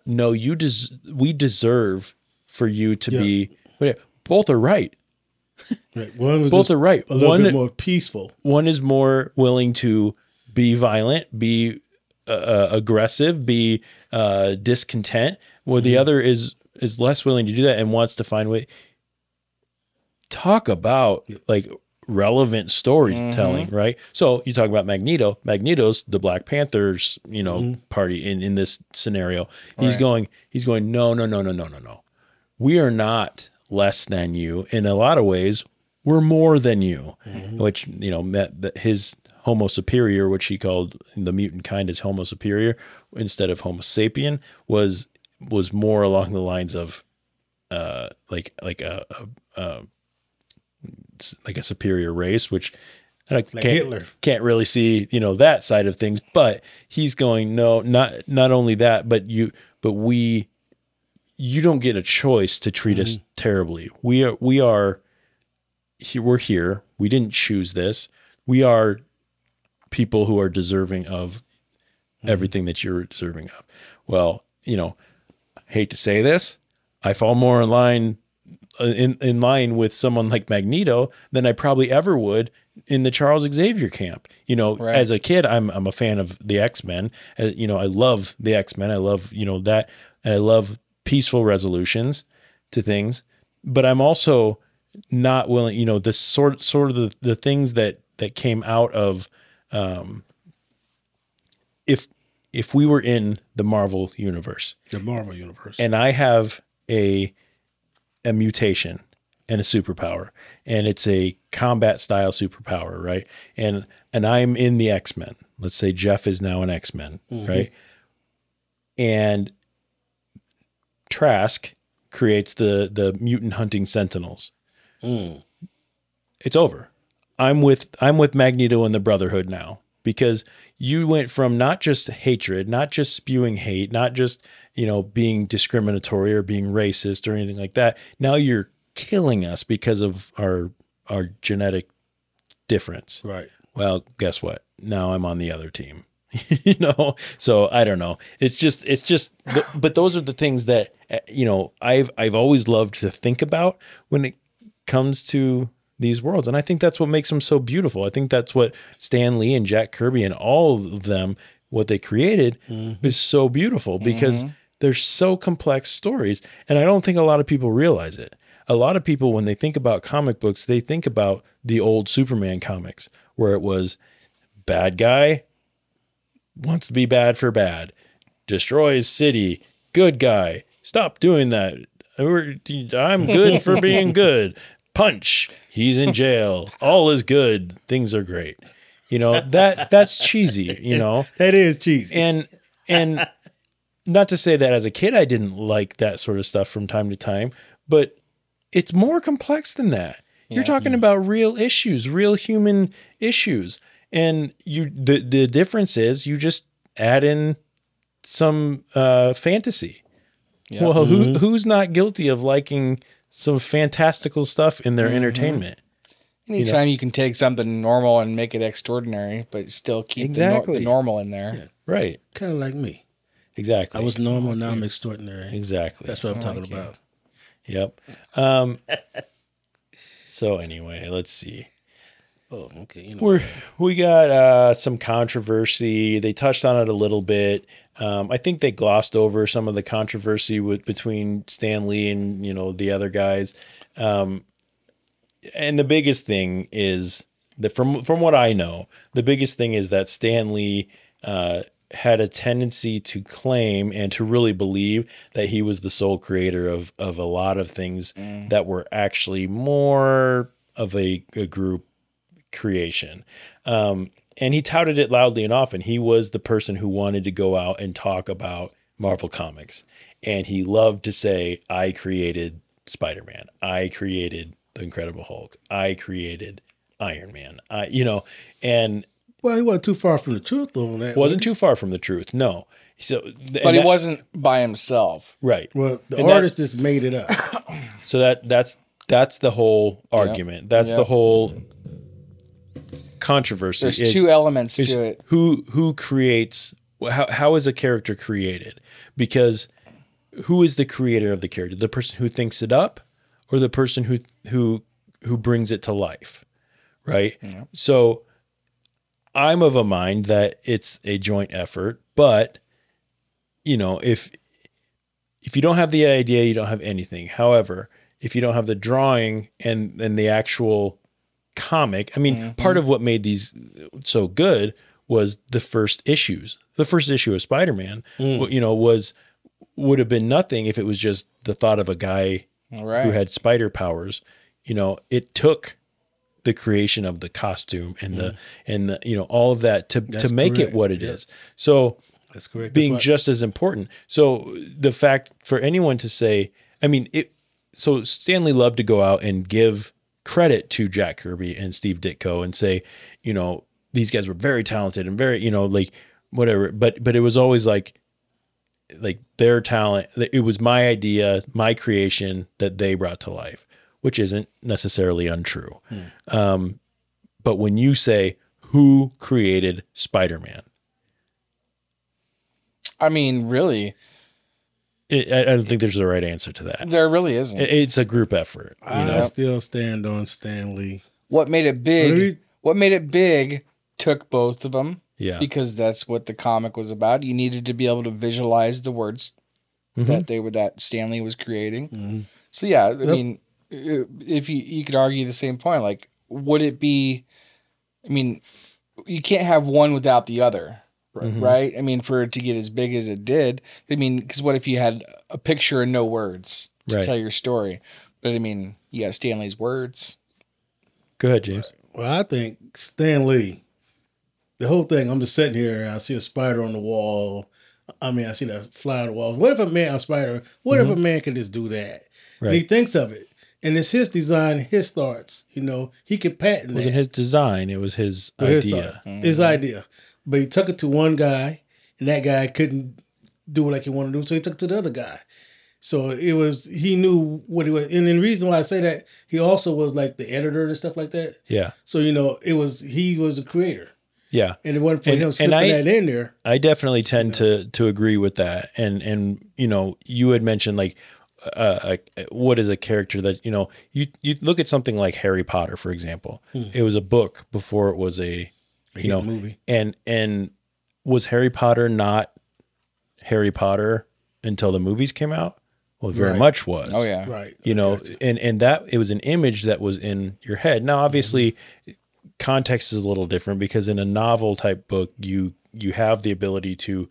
no you des- we deserve for you to be but both are right. Right. One was both are right. A little one bit more peaceful. one is more willing to be violent be uh, uh, aggressive be uh, discontent where the other is is less willing to do that and wants to find way. Talk about like relevant storytelling right? So you talk about magneto. Magneto's the black panthers you know party in in this scenario. He's Right. going he's going no no no no no no no. We are not less than you. In a lot of ways we're more than you which you know his homo superior which he called the mutant kind is homo superior instead of homo sapien was was more along the lines of uh like like a, a, a like a superior race which I can't, Hitler. can't really see you know that side of things but he's going no not not only that but you but we you don't get a choice to treat us terribly. We are we are we're here. We didn't choose this. We are people who are deserving of everything that you're deserving of. Well you know hate to say this i fall more in line uh, in, in line with someone like magneto than i probably ever would in the charles xavier camp. You know Right. as a kid i'm i'm a fan of the x-men. Uh, you know i love the x-men. I love you know that and i love peaceful resolutions to things but i'm also not willing you know the sort sort of the, the things that that came out of um if if we were in the marvel universe The Marvel universe. and I have a a mutation and a superpower, and it's a combat style superpower, right? And and I'm in the X Men. Let's say Jeff is now an X Men, right? And Trask creates the the mutant hunting sentinels. Mm. It's over. I'm with I'm with Magneto and the Brotherhood now because you went from not just hatred, not just spewing hate, not just, you know, being discriminatory or being racist or anything like that. Now you're killing us because of our our genetic difference. Right. Well, guess what? Now I'm on the other team. you know, so I don't know. It's just, it's just, but, but those are the things that uh, you know I've I've always loved to think about when it comes to these worlds, and I think that's what makes them so beautiful. I think that's what Stan Lee and Jack Kirby and all of them what they created mm-hmm. is so beautiful because mm-hmm. they're so complex stories, and I don't think a lot of people realize it. A lot of people, when they think about comic books, they think about the old Superman comics where it was bad guy wants to be bad for bad, destroys city, good guy, stop doing that. I'm good for being good. Punch, he's in jail. All is good. Things are great. You know that that's cheesy. You know That is cheesy. and and not to say that as a kid I didn't like that sort of stuff from time to time, but it's more complex than that. You're talking about real issues, real human issues. And you the the difference is you just add in some uh fantasy. Well, who who's not guilty of liking some fantastical stuff in their entertainment? Anytime you, can take something normal and make it extraordinary, but still keep the, nor- Exactly. the normal in there. Right. kind of like me. Exactly. I was normal, now I'm extraordinary. exactly. That's what I'm talking about. Yep. Um, so anyway, let's see. Oh, okay. You know, We're we got uh, some controversy. They touched on it a little bit. Um, I think they glossed over some of the controversy with between Stan Lee and you know the other guys. Um, and the biggest thing is that from from what I know, the biggest thing is that Stan Lee uh, had a tendency to claim and to really believe that he was the sole creator of of a lot of things that were actually more of a, a group creation. Um, and he touted it loudly and often. He was the person who wanted to go out and talk about Marvel Comics. And he loved to say, I created Spider Man. I created The Incredible Hulk. I created Iron Man. I, you know, and well, he wasn't too far from the truth on that. wasn't too far from the truth. No. So, But he wasn't by himself. right. Well, the And that- artist just made it up. So that that's that's the whole argument. That's the whole controversy. There's is- two elements to it. Who who creates how how is a character created? Because who is the creator of the character? The person who thinks it up or the person who who who brings it to life? Right? So I'm of a mind that it's a joint effort, but you know, if if you don't have the idea, you don't have anything. However, if you don't have the drawing and and the actual comic, I mean, mm-hmm. part of what made these so good was the first issues. The first issue of Spider-Man, w- you know, was would have been nothing if it was just the thought of a guy Right. who had spider powers. You know, it took the creation of the costume and the mm. and the you know all of that to That's to make it correct. what it is. Yep. So That's correct. being just as important. So the fact for anyone to say, I mean, it. So Stan Lee loved to go out and give credit to Jack Kirby and Steve Ditko and say, you know, these guys were very talented and very, you know, like whatever. But but it was always like, like their talent. It was my idea, my creation that they brought to life, which isn't necessarily untrue. Um, but when you say who created Spider-Man, I mean, really, it, I I don't think there's the right answer to that. there really isn't. It- It's a group effort. You I know, still stand on Stan Lee. what made it big? Really? What made it big took both of them. Yeah. Because that's what the comic was about. You needed to be able to visualize the words Mm-hmm. that they were that Stan Lee was creating. So yeah, I mean, if you you could argue the same point, like, would it be? I mean, you can't have one without the other, r- Mm-hmm. right? I mean, for it to get as big as it did, I mean, because what if you had a picture and no words to Right. tell your story? But I mean, you got Stan Lee's words. go ahead, James. Well, I think Stan Lee, the whole thing, I'm just sitting here and I see a spider on the wall. I mean, I see a fly on the walls. What if a man, a spider? What if a man could just do that? And he thinks of it, and it's his design, his thoughts. You know, he could patent It that. wasn't his design; it was his with his idea. thoughts, his mm-hmm. idea. But he took it to one guy, and that guy couldn't do it like he wanted to do, so he took it to the other guy. So it was he knew what he was, and the reason why I say that he also was like the editor and stuff like that. Yeah, So you know, it was he was a creator, yeah. and it wasn't for And- him and slipping I- that in there. I definitely tend to to agree with that. And and you know, you had mentioned like uh, uh, what is a character that you know you you look at something like Harry Potter for example. It was a book before it was a you hit know movie. And and was Harry Potter not Harry Potter until the movies came out? Well, very Right. much was. Oh yeah. Right. you know Gotcha. and and that it was an image that was in your head now obviously context is a little different because in a novel type book you you have the ability to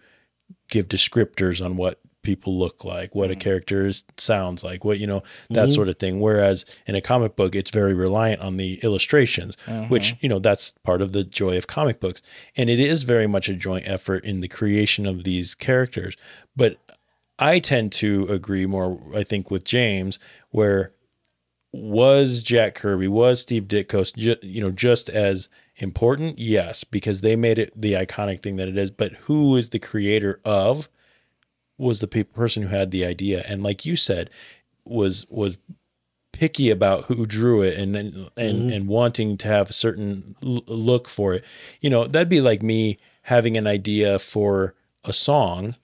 give descriptors on what people look like what a mm. character is, sounds like what you know that mm-hmm. sort of thing whereas in a comic book it's very reliant on the illustrations which mm-hmm. you know that's part of the joy of comic books and it is very much a joint effort in the creation of these characters but I tend to agree more, I think, with James, where was Jack Kirby, was Steve Ditko, ju- you know, just as important? Yes, because they made it the iconic thing that it is. But who is the creator of? Was the pe- person who had the idea, and like you said, was was picky about who drew it and and and, and wanting to have a certain l- look for it. You know, that'd be like me having an idea for a song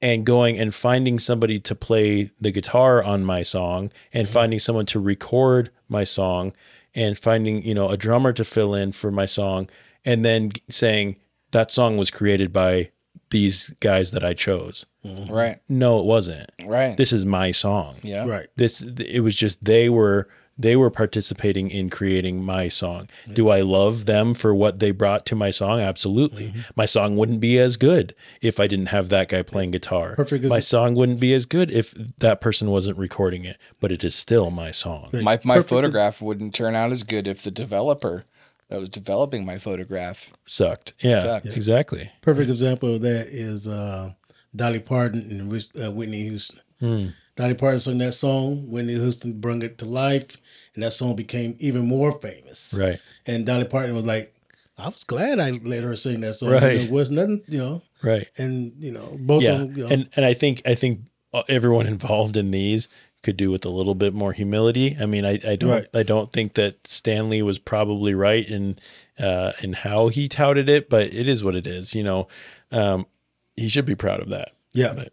and going and finding somebody to play the guitar on my song and mm-hmm. finding someone to record my song and finding you know a drummer to fill in for my song and then saying that song was created by these guys that I chose. Right. No, it wasn't. Right. This is my song. yeah. Right. This it was just they were they were participating in creating my song. Do I love them for what they brought to my song? Absolutely. Mm-hmm. My song wouldn't be as good if I didn't have that guy playing guitar. Perfect My song wouldn't be as good if that person wasn't recording it, but it is still my song. My my Perfect photograph wouldn't turn out as good if the developer that was developing my photograph. Sucked. Yeah, Sucked. exactly. Perfect example of that is uh, Dolly Parton and Whis- uh, Whitney Houston. Hmm. Dolly Parton sung that song. Whitney Houston brought it to life, and that song became even more famous. Right. And Dolly Parton was like, "I was glad I let her sing that song. Right. It was nothing, you know." Right. And you know, both yeah. of them. You know, And and I think I think uh, everyone involved in these could do with a little bit more humility. I mean, I, I don't Right. I don't think that Stan Lee was probably right in uh in how he touted it, but it is what it is. You know, um, he should be proud of that. yeah, But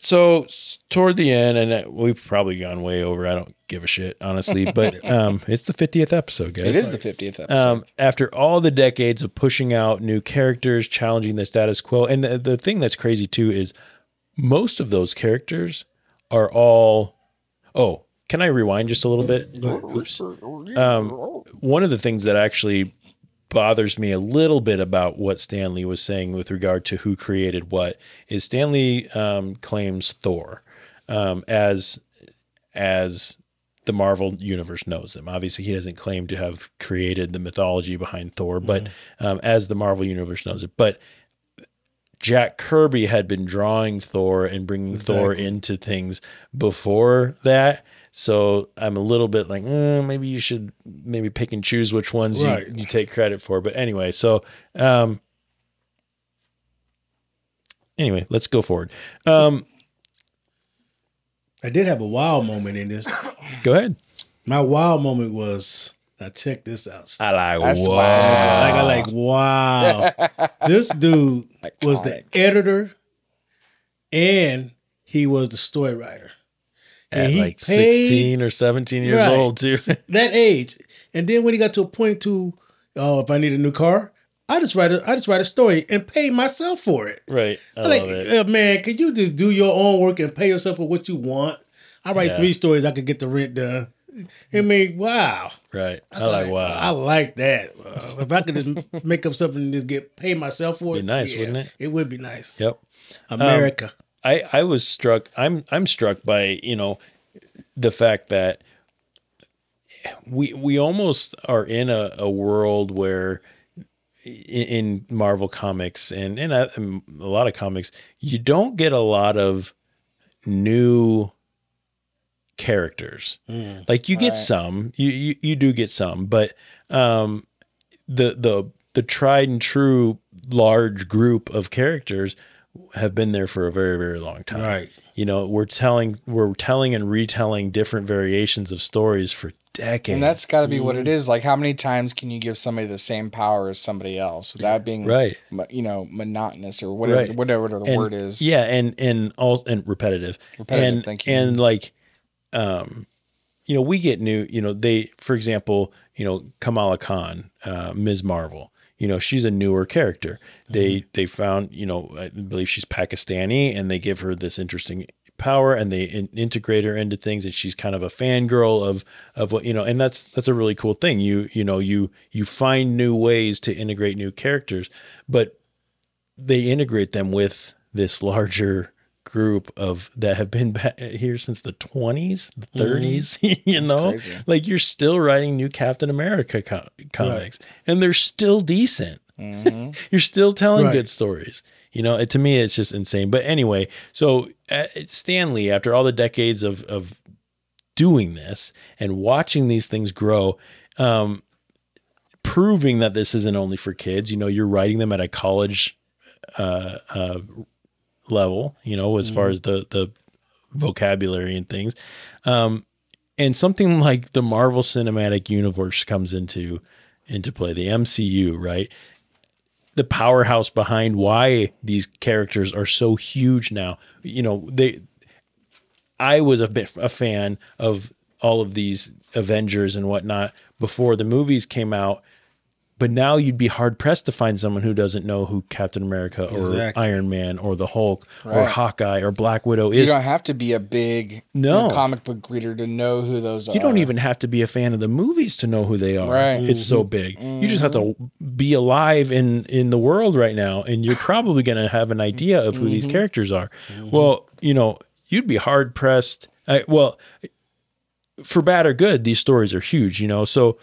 so toward the end, and uh, we've probably gone way over. I don't give a shit, honestly. But um, it's the fiftieth episode, guys. It is the fiftieth episode. Um, after all the decades of pushing out new characters, challenging the status quo, and the, the thing that's crazy too is most of those characters are all. Oh, can I rewind just a little bit? Oops. Um, one of the things that actually bothers me a little bit about what Stan Lee was saying with regard to who created what is Stan Lee um, claims Thor um, as as the Marvel universe knows them. Obviously, he doesn't claim to have created the mythology behind Thor, but um, as the Marvel universe knows it. But Jack Kirby had been drawing Thor and bringing Thor into things before that. So I'm a little bit like, eh, maybe you should maybe pick and choose which ones you, Right. you take credit for. But anyway, so um, anyway, let's go forward. Um, I did have a wild moment in this. go ahead. My wild moment was. Now check this out. I like That's whoa. wow. Like I like wow. this dude was the editor and he was the story writer. At he like paid- 16 or 17 years Right. old too. that age. And then when he got to a point to, oh, if I need a new car, I just write a I just write a story and pay myself for it. right. I I'm like, love it. uh, man, can you just do your own work and pay yourself for what you want? I write Yeah. three stories, I could get the rent done. I mean, wow. Right. I like I wow. I like that. Uh, if I could just make up something and just get pay myself for Be it, nice, wouldn't it? It would be nice. Yep. America. I I was struck. I'm I'm struck by you know the fact that we we almost are in a, a world where in, in Marvel comics and and a, and a lot of comics, you don't get a lot of new characters. Like you get Right. some, you, you you do get some, but um, the the the tried and true large group of characters have been there for a very very long time. Right. You know, we're telling we're telling and retelling different variations of stories for decades. And that's got to be what it is. Like, how many times can you give somebody the same power as somebody else without being, Right. mo- You know, monotonous or whatever, Right. whatever the And- word is. Yeah, and and all and repetitive. Repetitive, And, thank you. And like, um, you know, we get new. You know, they, for example, you know, Kamala Khan, uh, Ms. Marvel. You know, she's a newer character. They Mm-hmm. they found, you know, I believe she's Pakistani, and they give her this interesting power, and they in, integrate her into things, and she's kind of a fangirl of of what you know, and that's that's a really cool thing. You you know you you find new ways to integrate new characters, but they integrate them with this larger group of that have been here since the 20s the 30s you know? like you're still writing new captain america co- comics. And they're still decent. You're still telling Right. good stories. You know it, to me it's just insane. But anyway so uh, Stan Lee after all the decades of of doing this and watching these things grow um proving that this isn't only for kids you know you're writing them at a college uh, uh, level, you know, as far as the the vocabulary and things. Um, and something like the Marvel Cinematic Universe comes into into play, the MCU, right? The powerhouse behind why these characters are so huge now. You know, they I was a bit a fan of all of these Avengers and whatnot before the movies came out. But now you'd be hard pressed to find someone who doesn't know who Captain America or Exactly. Iron Man or the Hulk or Hawkeye or Black Widow is. You don't have to be a big No. comic book reader to know who those are. You don't even have to be a fan of the movies to know who they are. Right. It's so mm-hmm. big. You just have to be alive in in the world right now, and you're probably going to have an idea of who these mm-hmm. characters are. Mm-hmm. Well, you know, you'd be hard pressed. I, well, for bad or good, these stories are huge. You know, so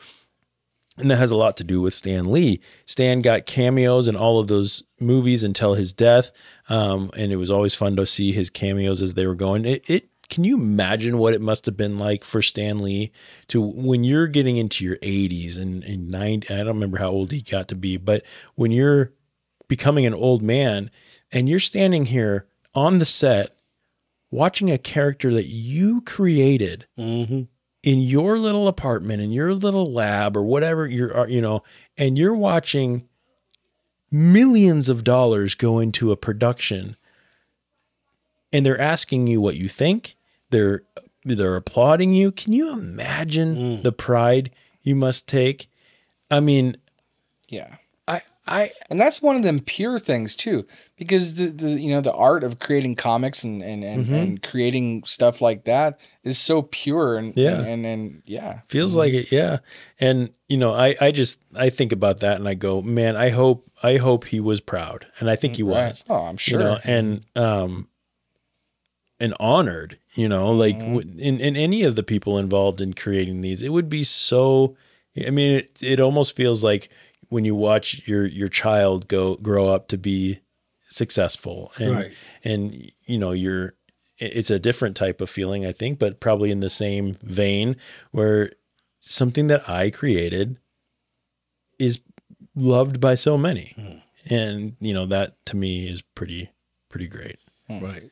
and that has a lot to do with Stan Lee. Stan got cameos in all of those movies until his death, um, and it was always fun to see his cameos as they were going. It, it can you imagine what it must have been like for Stan Lee to when you're getting into your 80s and, and 90? I don't remember how old he got to be, but when you're becoming an old man and you're standing here on the set watching a character that you created in your little apartment in your little lab or whatever you're uh, you know and you're watching millions of dollars go into a production and they're asking you what you think they're they're applauding you. Can you imagine the pride you must take? I mean Yeah. i i And that's one of them pure things too, because the, the you know the art of creating comics and and and, Mm-hmm. and creating stuff like that is so pure and Yeah. and and, and yeah feels like it yeah and you know i i just i think about that and i go man i hope i hope he was proud and i think he Right. was Oh, I'm sure. you know and um and honored you know like Mm-hmm. in, in any of the people involved in creating these it would be so i mean it, it almost feels like when you watch your your child go grow up to be successful and Right. and you know you're it's a different type of feeling i think but probably in the same vein where something that i created is loved by so many and you know that to me is pretty pretty great Right.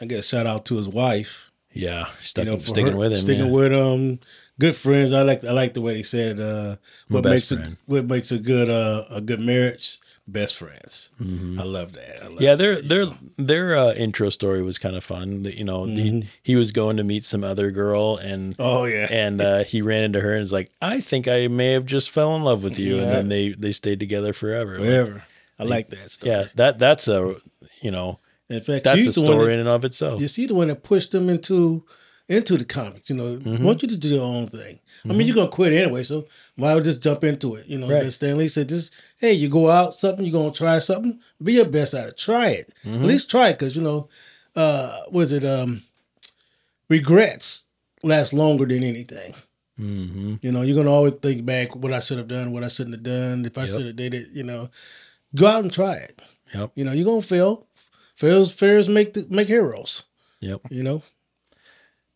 I get a shout out to his wife. yeah stuck, you know, sticking her- with him Sticking yeah. with um good friends. I like I like the way they said uh what best makes a what makes a good uh a good marriage, best friends. I love that. I love Mm-hmm. yeah their you their know. their uh, intro story was kind of fun That, you know he, he was going to meet some other girl and Mm-hmm. Oh yeah. and uh, he ran into her and was like i think i may have just fell in love with you and then they they stayed together forever Like, Whatever. I like that stuff. yeah that that's a you know In fact, that's a the story that- in and of itself You see the one that pushed them into into the comic. You know, Mm-hmm. want you to do your own thing. I mean, you're gonna quit anyway, so why would just jump into it? You know, Right. Stan Lee said, "Just hey, you go out something, you're gonna try something. Be your best at it. Try it. Mm-hmm. At least try it, because you know, uh, was it um, regrets last longer than anything. Mm-hmm. You know, you're gonna always think back what I should have done, what I shouldn't have done, if I Yep. should have did it. You know, go out and try it. Yep. You know, you're gonna fail. Fails, fails make the, make heroes. Yep. You know.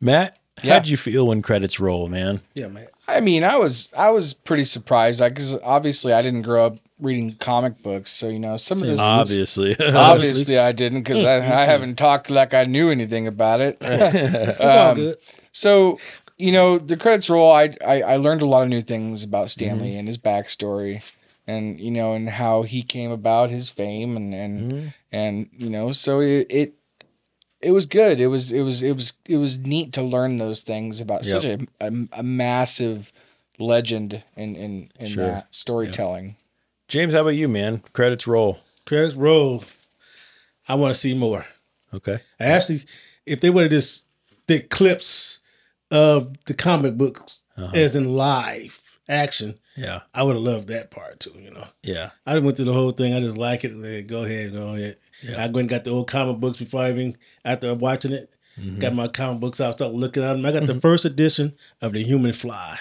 Matt, Yeah. how'd you feel when credits roll, man? Yeah, man. I mean, I was I was pretty surprised because obviously I didn't grow up reading comic books, so you know some of this. Obviously. Obviously, I didn't because I, I haven't talked like I knew anything about it. It's all Um, good. So, you know, the credits roll. I, I I learned a lot of new things about Stan Lee and his backstory, and you know, and how he came about his fame, and and and you know, so it, it it was good. It was it was it was it was neat to learn those things about such a, a a massive legend in in in Sure. that storytelling. James, how about you, man? Credits roll. Credits roll. I want to see more. Okay. I actually, if they would have just did clips of the comic books Uh-huh. as in live action, Yeah. I would have loved that part too. You know, Yeah. I went through the whole thing. I just like it. And then go ahead, go ahead. Yeah. I went and got the old comic books before I even after watching it. Mm-hmm. Got my comic books out, started looking at them. I got the first edition of the Human Fly.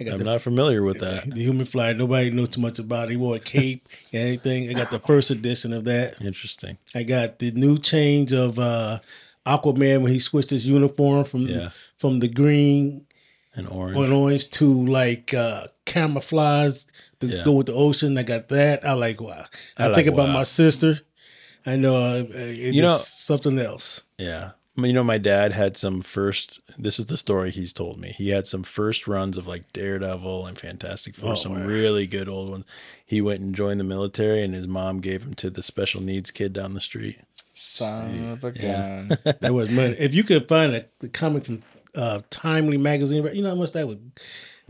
I the not familiar with that. the Human Fly. Nobody knows too much about it. He wore a cape and anything. I got the first edition of that. Interesting. I got the new change of uh Aquaman when he switched his uniform from Yeah. from the green And orange. or orange to like uh camouflage to Yeah. go with the ocean. I got that. I like wow. I, I like think about wow. my sister. I know uh, it's You know- something else. Yeah. You know, my dad had some first. This is the story he's told me. He had some first runs of like Daredevil and Fantastic Four, Oh, some wow. really good old ones. He went and joined the military, and his mom gave him to the special needs kid down the street. Son of a Yeah. gun. That was money. If you could find a the comic from uh Timely magazine, you know how much that would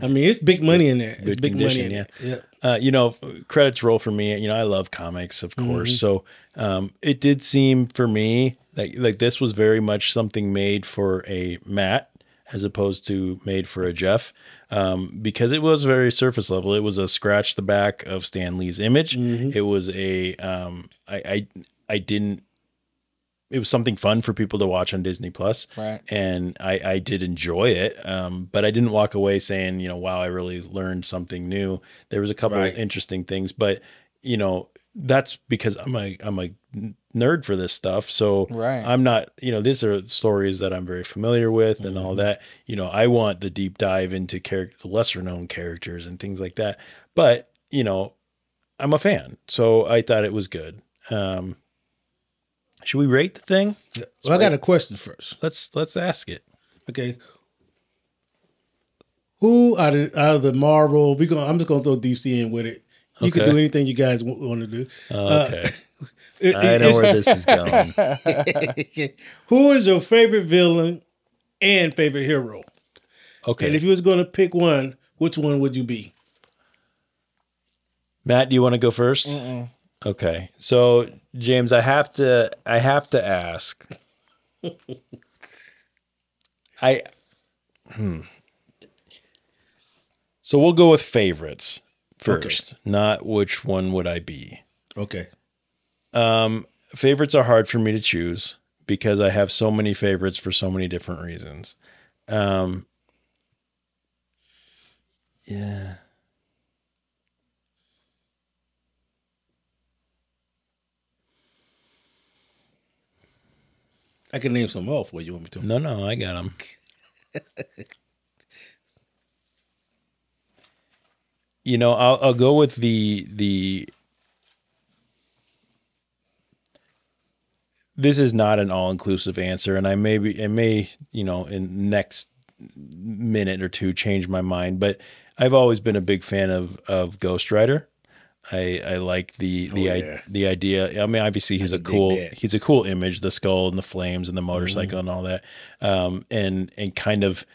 I mean, it's big money in there. It's Good big condition, money in yeah. there. Yeah. Uh, you know, credits roll for me. You know, I love comics, of course. Mhm. So um, it did seem for me like like this was very much something made for a Matt as opposed to made for a Jeff, um, because it was very surface level. It was a scratch the back of Stan Lee's image. It was a um, I, I I didn't. It was something fun for people to watch on Disney Plus, Right. and I, I did enjoy it. Um, but I didn't walk away saying, you know, wow, I really learned something new. There was a couple Right. of interesting things, but you know, that's because I'm a I'm a nerd for this stuff. So Right. I'm not, you know, these are stories that I'm very familiar with and Mm-hmm. all that. You know, I want the deep dive into character, lesser known characters and things like that. But you know, I'm a fan, so I thought it was good. Um, should we rate the thing? Well, I got a question first. Let's let's ask it. Okay. Who out of, out of the Marvel? We going I'm just gonna throw DC in with it. You can do anything you guys want to do. Uh, Okay. it- I know where this is going. Who is your favorite villain and favorite hero? Okay. And if you was going to pick one, which one would you be? Matt, do you want to go 1st Mm-mm. Okay. So, James, I have to I have to ask. I hmm. So we'll go with favorites first, not which one would I be. Okay. Um favorites are hard for me to choose because I have so many favorites for so many different reasons. Um yeah. I can name some off where you want me to. No, no, I got them. you know, I'll I'll go with the the. This is not an all inclusive answer, and I may be I may you know in next minute or two change my mind, but I've always been a big fan of of Ghost Rider. I I like the the Oh, i- yeah. the idea. I mean, obviously he's a cool he's a cool image, the skull and the flames and the motorcycle and all that, um, and and kind of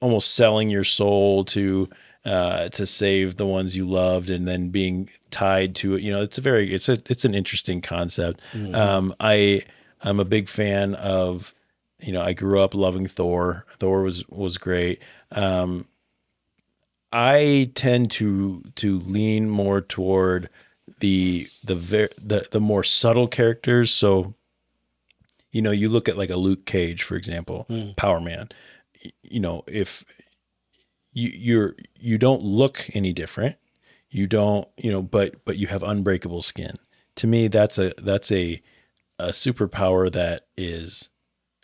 almost selling your soul to uh, to save the ones you loved, and then being tied to it. You know, it's a very it's a it's an interesting concept. Um, I I'm a big fan of. You know, I grew up loving Thor. Thor was was great. Um, I tend to to lean more toward the the ver- the the more subtle characters. So, you know, you look at like a Luke Cage, for example, Power Man. You know, if you you're you don't look any different. You don't, you know, but but you have unbreakable skin. To me, that's a that's a a superpower that is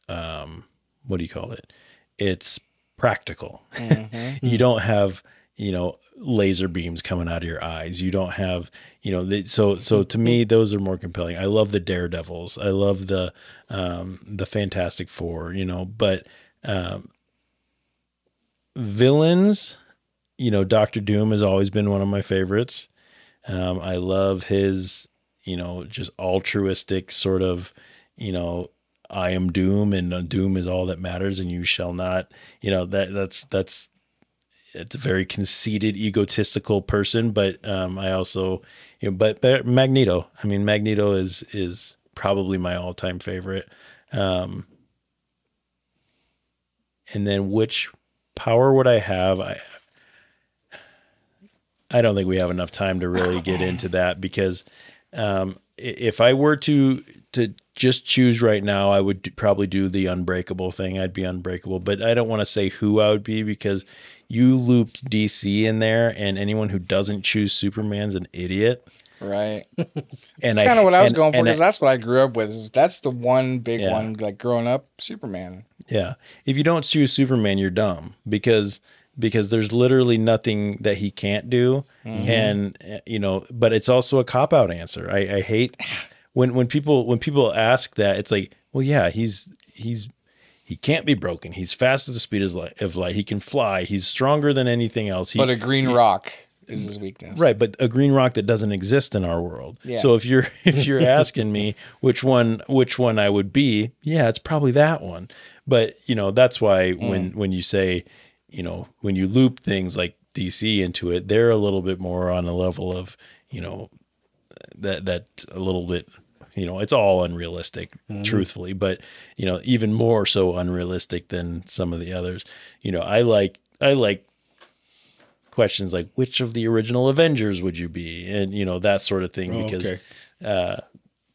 um what do you call it? It's practical. you don't have, you know, laser beams coming out of your eyes. You don't have, you know, the, so so to me those are more compelling. I love the Daredevils. I love the um the Fantastic 4, you know, but um villains, you know, Doctor Doom has always been one of my favorites. Um, I love his, you know, just altruistic sort of, you know, I am Doom and uh, Doom is all that matters and you shall not, you know, that that's that's it's a very conceited, egotistical person, but um, I also, you know, but, but Magneto. I mean, Magneto is is probably my all time favorite. Um, and then which power would I have? I I don't think we have enough time to really get into that because um, if I were to to just choose right now, I would probably do the unbreakable thing. I'd be unbreakable, but I don't want to say who I would be because you looped DC in there, and anyone who doesn't choose Superman's an idiot. Right. And Kind of what I was and- going for because that's what I grew up with. Is that's the one big Yeah. one like growing up, Superman. Yeah. If you don't choose Superman, you're dumb because because there's literally nothing that he can't do. And uh, you know, but it's also a cop out answer. I, I hate when when people when people ask that, it's like, well, yeah, he's he's he can't be broken. He's fast as the speed of light. He can fly. He's stronger than anything else. He, But a green rock is his weakness. Right, but a green rock that doesn't exist in our world. Yeah. So if you're if you're asking me which one which one I would be, yeah, it's probably that one. But you know, that's why hmm. when when you say, you know, when you loop things like DC into it, they're a little bit more on a level of, you know, that that a little bit you know it's all unrealistic truthfully but you know even more so unrealistic than some of the others. You know i like i like questions like which of the original avengers would you be? and you know that sort of thing Oh, because okay. uh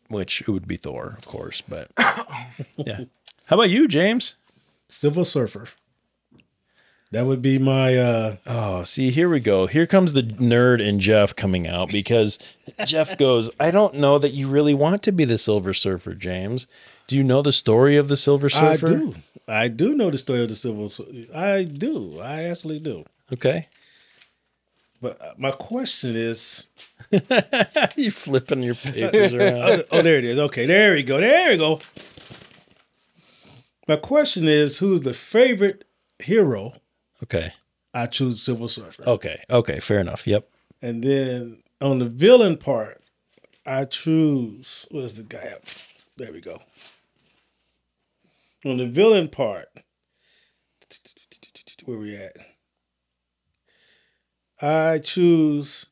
which it would be thor of course but yeah. How about you james? Silver Surfer. That would be my uh Oh, see, here we go. Here comes the nerd and Jeff coming out because Jeff goes, I don't know that you really want to be the Silver Surfer, James. Do you know the story of the Silver Surfer? I do. I do know the story of the Silver Surfer. I do. I actually do. Okay. But uh, my question is you flipping your papers around. oh, oh, there it is. Okay, there we go. There we go. My question is who's the favorite hero? Okay. I choose Silver Surfer. Okay. Okay. Fair enough. Yep. And then on the villain part, I choose where's the guy up? There we go. On the villain part, where we at? I choose.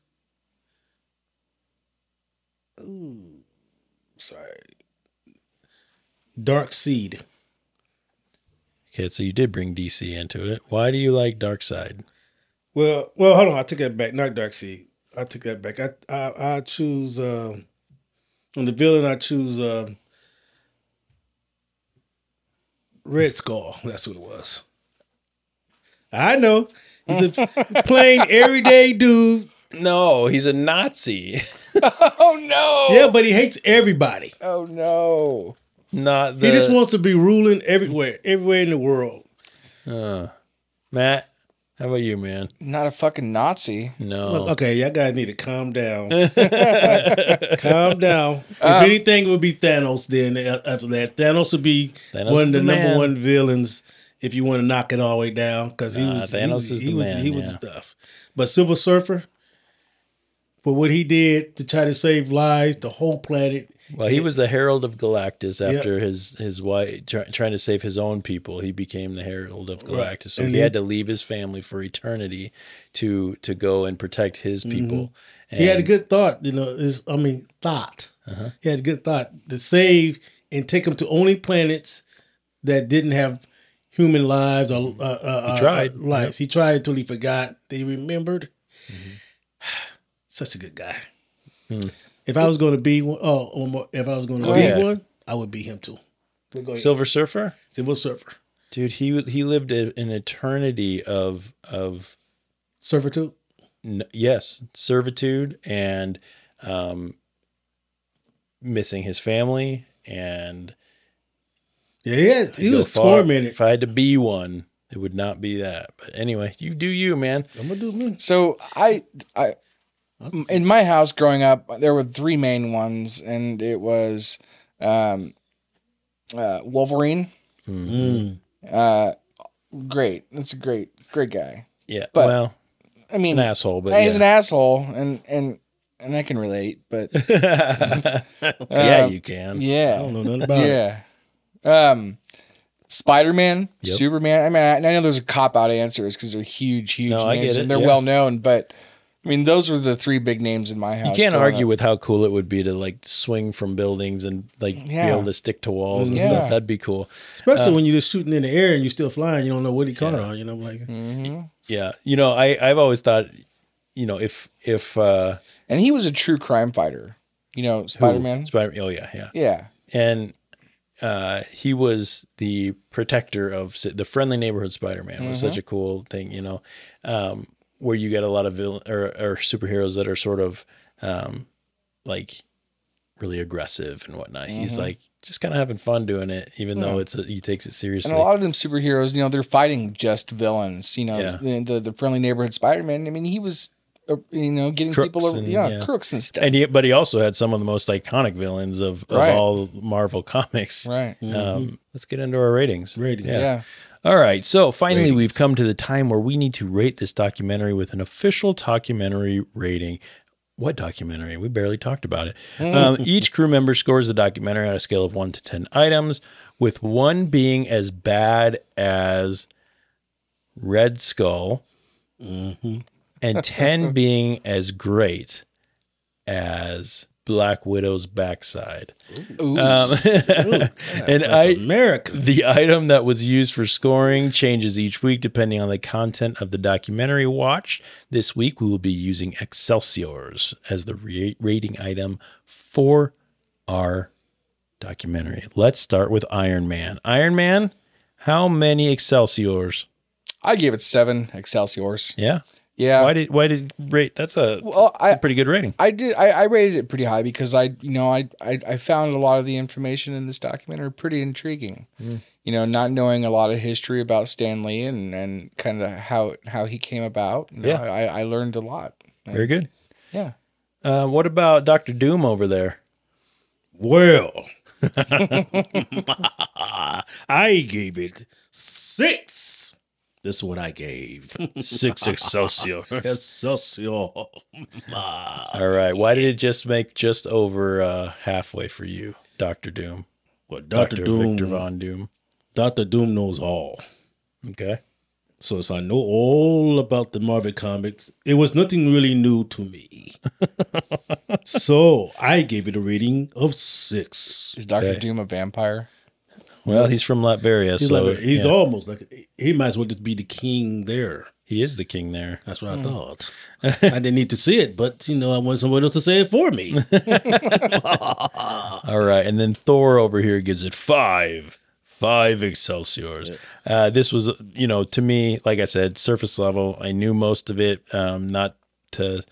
Ooh, sorry. Dark Seed. Okay. So you did bring DC into it. Why do you like Dark Side? Well, well, hold on. I took that back. Not Darkseid. I took that back. I I, I choose um, on the villain. I choose um, Red Skull. That's what it was. I know. He's a plain everyday dude. No, he's a Nazi. Oh no. Yeah, but he hates everybody. Oh no. Not the he just wants to be ruling everywhere, everywhere in the world. Uh, Matt. How about you, man? Not a fucking Nazi. No. Okay, y'all guys need to calm down. calm down. If anything, it would be Thanos. Then uh, after that, Thanos would be Thanos one of the, the number man. one villains. If you want to knock it all the way down, because he Nah, was Thanos he was, is he the was, man, he was yeah. stuff. But Silver Surfer, for what he did to try to save lives, the whole planet. Well, he was the Herald of Galactus after his his wife try, trying to save his own people. He became the Herald of Right. Galactus, so And he he- had to leave his family for eternity to to go and protect his people. Mm-hmm. He had a good thought, you know. Is I mean, thought. Uh-huh. He had a good thought to save and take them to only planets that didn't have human lives or uh, uh, He tried. uh, lives. He tried until he forgot. They remembered. Such a good guy. If I was going to be one, oh, more- if I was going to Go be ahead. one, I would be him too. But go ahead. Silver Surfer. Silver Surfer. dude, he he lived a- an eternity of of Servitude. n- yes servitude and um, missing his family and Yeah, he, had, he was far- tormented. If I had to be one, it would not be that. But anyway, you do you, man. I'm gonna do me. So I, I, in my house growing up, there were three main ones, and it was, um, uh, Wolverine. Mm. Uh, great. That's a great, great guy. Yeah. But- well, I mean, an asshole, but he's an asshole, and and and I can relate, but yeah, Um, you can. yeah, I don't know nothing about it. yeah. Um, Spider Man, Yep. Superman. I mean, I, I know those are cop out answers because they're huge, huge No, I names get it, and they're yeah. well known. But I mean, those were the three big names in my house. You can't argue up. with how cool it would be to like swing from buildings and like be able to stick to walls and Yeah. stuff. That'd be cool. Especially when you're just shooting in the air and you're still flying, you don't know what he caught on. You know, like Mm-hmm. Yeah. You know, I I've always thought, you know, if if uh And he was a true crime fighter. You know, Spider Man. Spider oh yeah, yeah. Yeah. And uh he was the protector of the friendly neighborhood Spider-Man was Mm-hmm. such a cool thing, you know. Um where you get a lot of villain or, or superheroes that are sort of um like really aggressive and whatnot. He's Mm-hmm. like just kind of having fun doing it, even though it's a, he takes it seriously. And a lot of them superheroes, you know, they're fighting just villains. You know, Yeah. the, the the friendly neighborhood Spider Man. I mean, he was, uh, you know, getting Crooks people, over, and- yeah, yeah. crooks and stuff. and he, but he also had some of the most iconic villains of, of Right. all Marvel comics. right. Um, let's get into our ratings. Ratings. Yeah. All right. So finally, Ratings. we've come to the time where we need to rate this documentary with an official documentary rating. What documentary? We barely talked about it. Um, each crew member scores the documentary on a scale of one to 10 items, with one being as bad as Red Skull and 10 being as great as Black Widow's backside. Ooh. Um, and I, America. the item that was used for scoring changes each week depending on the content of the documentary watched. This week we will be using Excelsiors as the ra- rating item for our documentary. Let's start with Iron Man. Iron Man, how many Excelsiors? I gave it seven Excelsiors. Yeah. Yeah. Why did why did rate? That's a, Well, that's a I- pretty good rating. I did. I, I rated it pretty high because I, you know, I, I, I found a lot of the information in this documentary pretty intriguing. Mm. You know, not knowing a lot of history about Stan Lee and, and kind of how how he came about. You know, Yeah. I, I learned a lot. Very good. Yeah. Uh, what about Doctor Doom over there? Well, I gave it six. This is what I gave. Six Excelsior. Excelsior. All right. Why did it just make just over uh, halfway for you, Doctor Doom? Well, Doctor Dr. Doom. Victor Von Doom. Doctor Doom knows all. Okay. So as I know all about the Marvel comics, it was nothing really new to me. so I gave it a rating of six. Is Doctor Okay. Doom a vampire? Well, he's from Latveria, He's, so like a- he's yeah, almost like he might as well just be the king there. he is the king there. That's what I thought. I didn't need to see it, but you know, I want someone else to say it for me. All right, and then Thor over here gives it five, five Excelsiors. Uh, this was, you know, to me, like I said, surface level. I knew most of it, um, not to,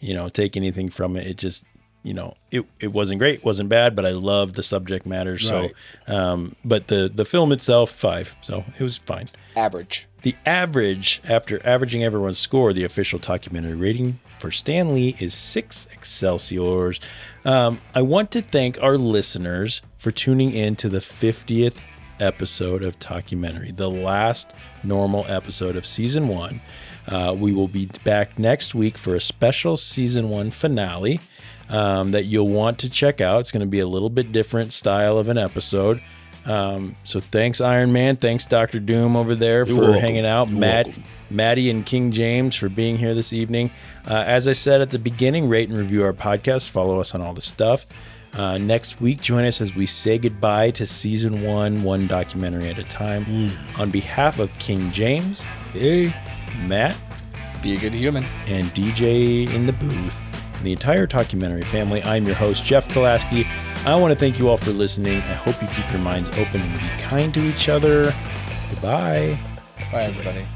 you know, take anything from it. It just, you know, it, it wasn't great, wasn't bad, but I loved the subject matter. So, Right. um, but the the film itself, five, so it was fine. Average. The average, after averaging everyone's score, the official documentary rating for Stan Lee is six Excelsiors. Um, I want to thank our listeners for tuning in to the 50th episode of Talkumentary, the last normal episode of season one. Uh, we will be back next week for a special season one finale um, that you'll want to check out. It's going to be a little bit different style of an episode. Um, so thanks, Iron Man. Thanks, Doctor Doom over there for welcome. hanging out. You're Matt, welcome. Matty, and King James for being here this evening. Uh, as I said at the beginning, rate and review our podcast. Follow us on all the stuff. Uh, next week, join us as we say goodbye to season one, one documentary at a time. Mm. On behalf of King James, hey, Matt, Be a good human. and DJ in the booth, and the entire Talkumentary family. I'm your host, Jeff Kolaski. I want to thank you all for listening. I hope you keep your minds open and be kind to each other. Goodbye. Bye, everybody.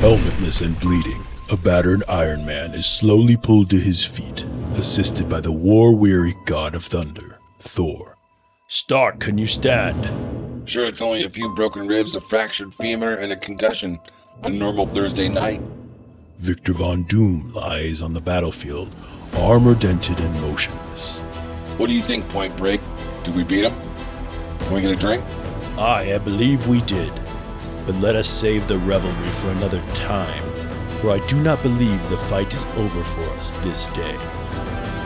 Helmetless and bleeding, a battered Iron Man is slowly pulled to his feet, assisted by the war weary god of thunder, Thor. Stark, can you stand? Sure, it's only a few broken ribs, a fractured femur, and a concussion. A normal Thursday night. Victor Von Doom lies on the battlefield, armor dented and motionless. What do you think, Point Break? Did we beat him? Can we get a drink? Aye, I believe we did. But let us save the revelry for another time, for I do not believe the fight is over for us this day.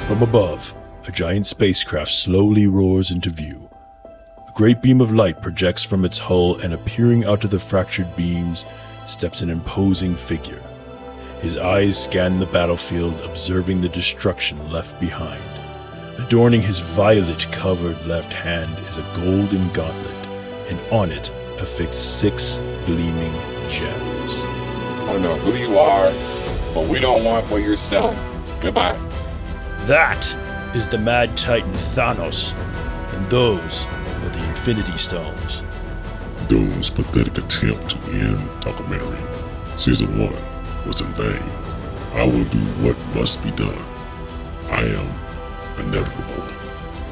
From above, a giant spacecraft slowly roars into view. A great beam of light projects from its hull, and appearing out of the fractured beams steps an imposing figure. His eyes scan the battlefield, observing the destruction left behind. Adorning his violet covered left hand is a golden gauntlet, and on it affixed six gleaming gems. I don't know who you are, but we don't want what you're selling. Goodbye. That is the Mad Titan Thanos, and those are the Infinity Stones. Doom's pathetic attempt to end Talkumentary season one was in vain. I will do what must be done. I am inevitable.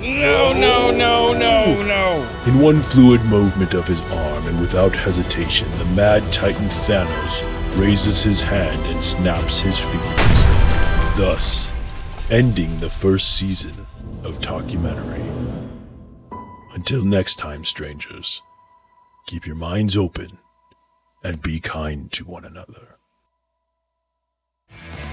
No, no, no, no, no. In one fluid movement of his arm and without hesitation, the mad titan Thanos raises his hand and snaps his fingers, thus ending the first season of Talkumentary. Until next time, strangers, keep your minds open and be kind to one another. We'll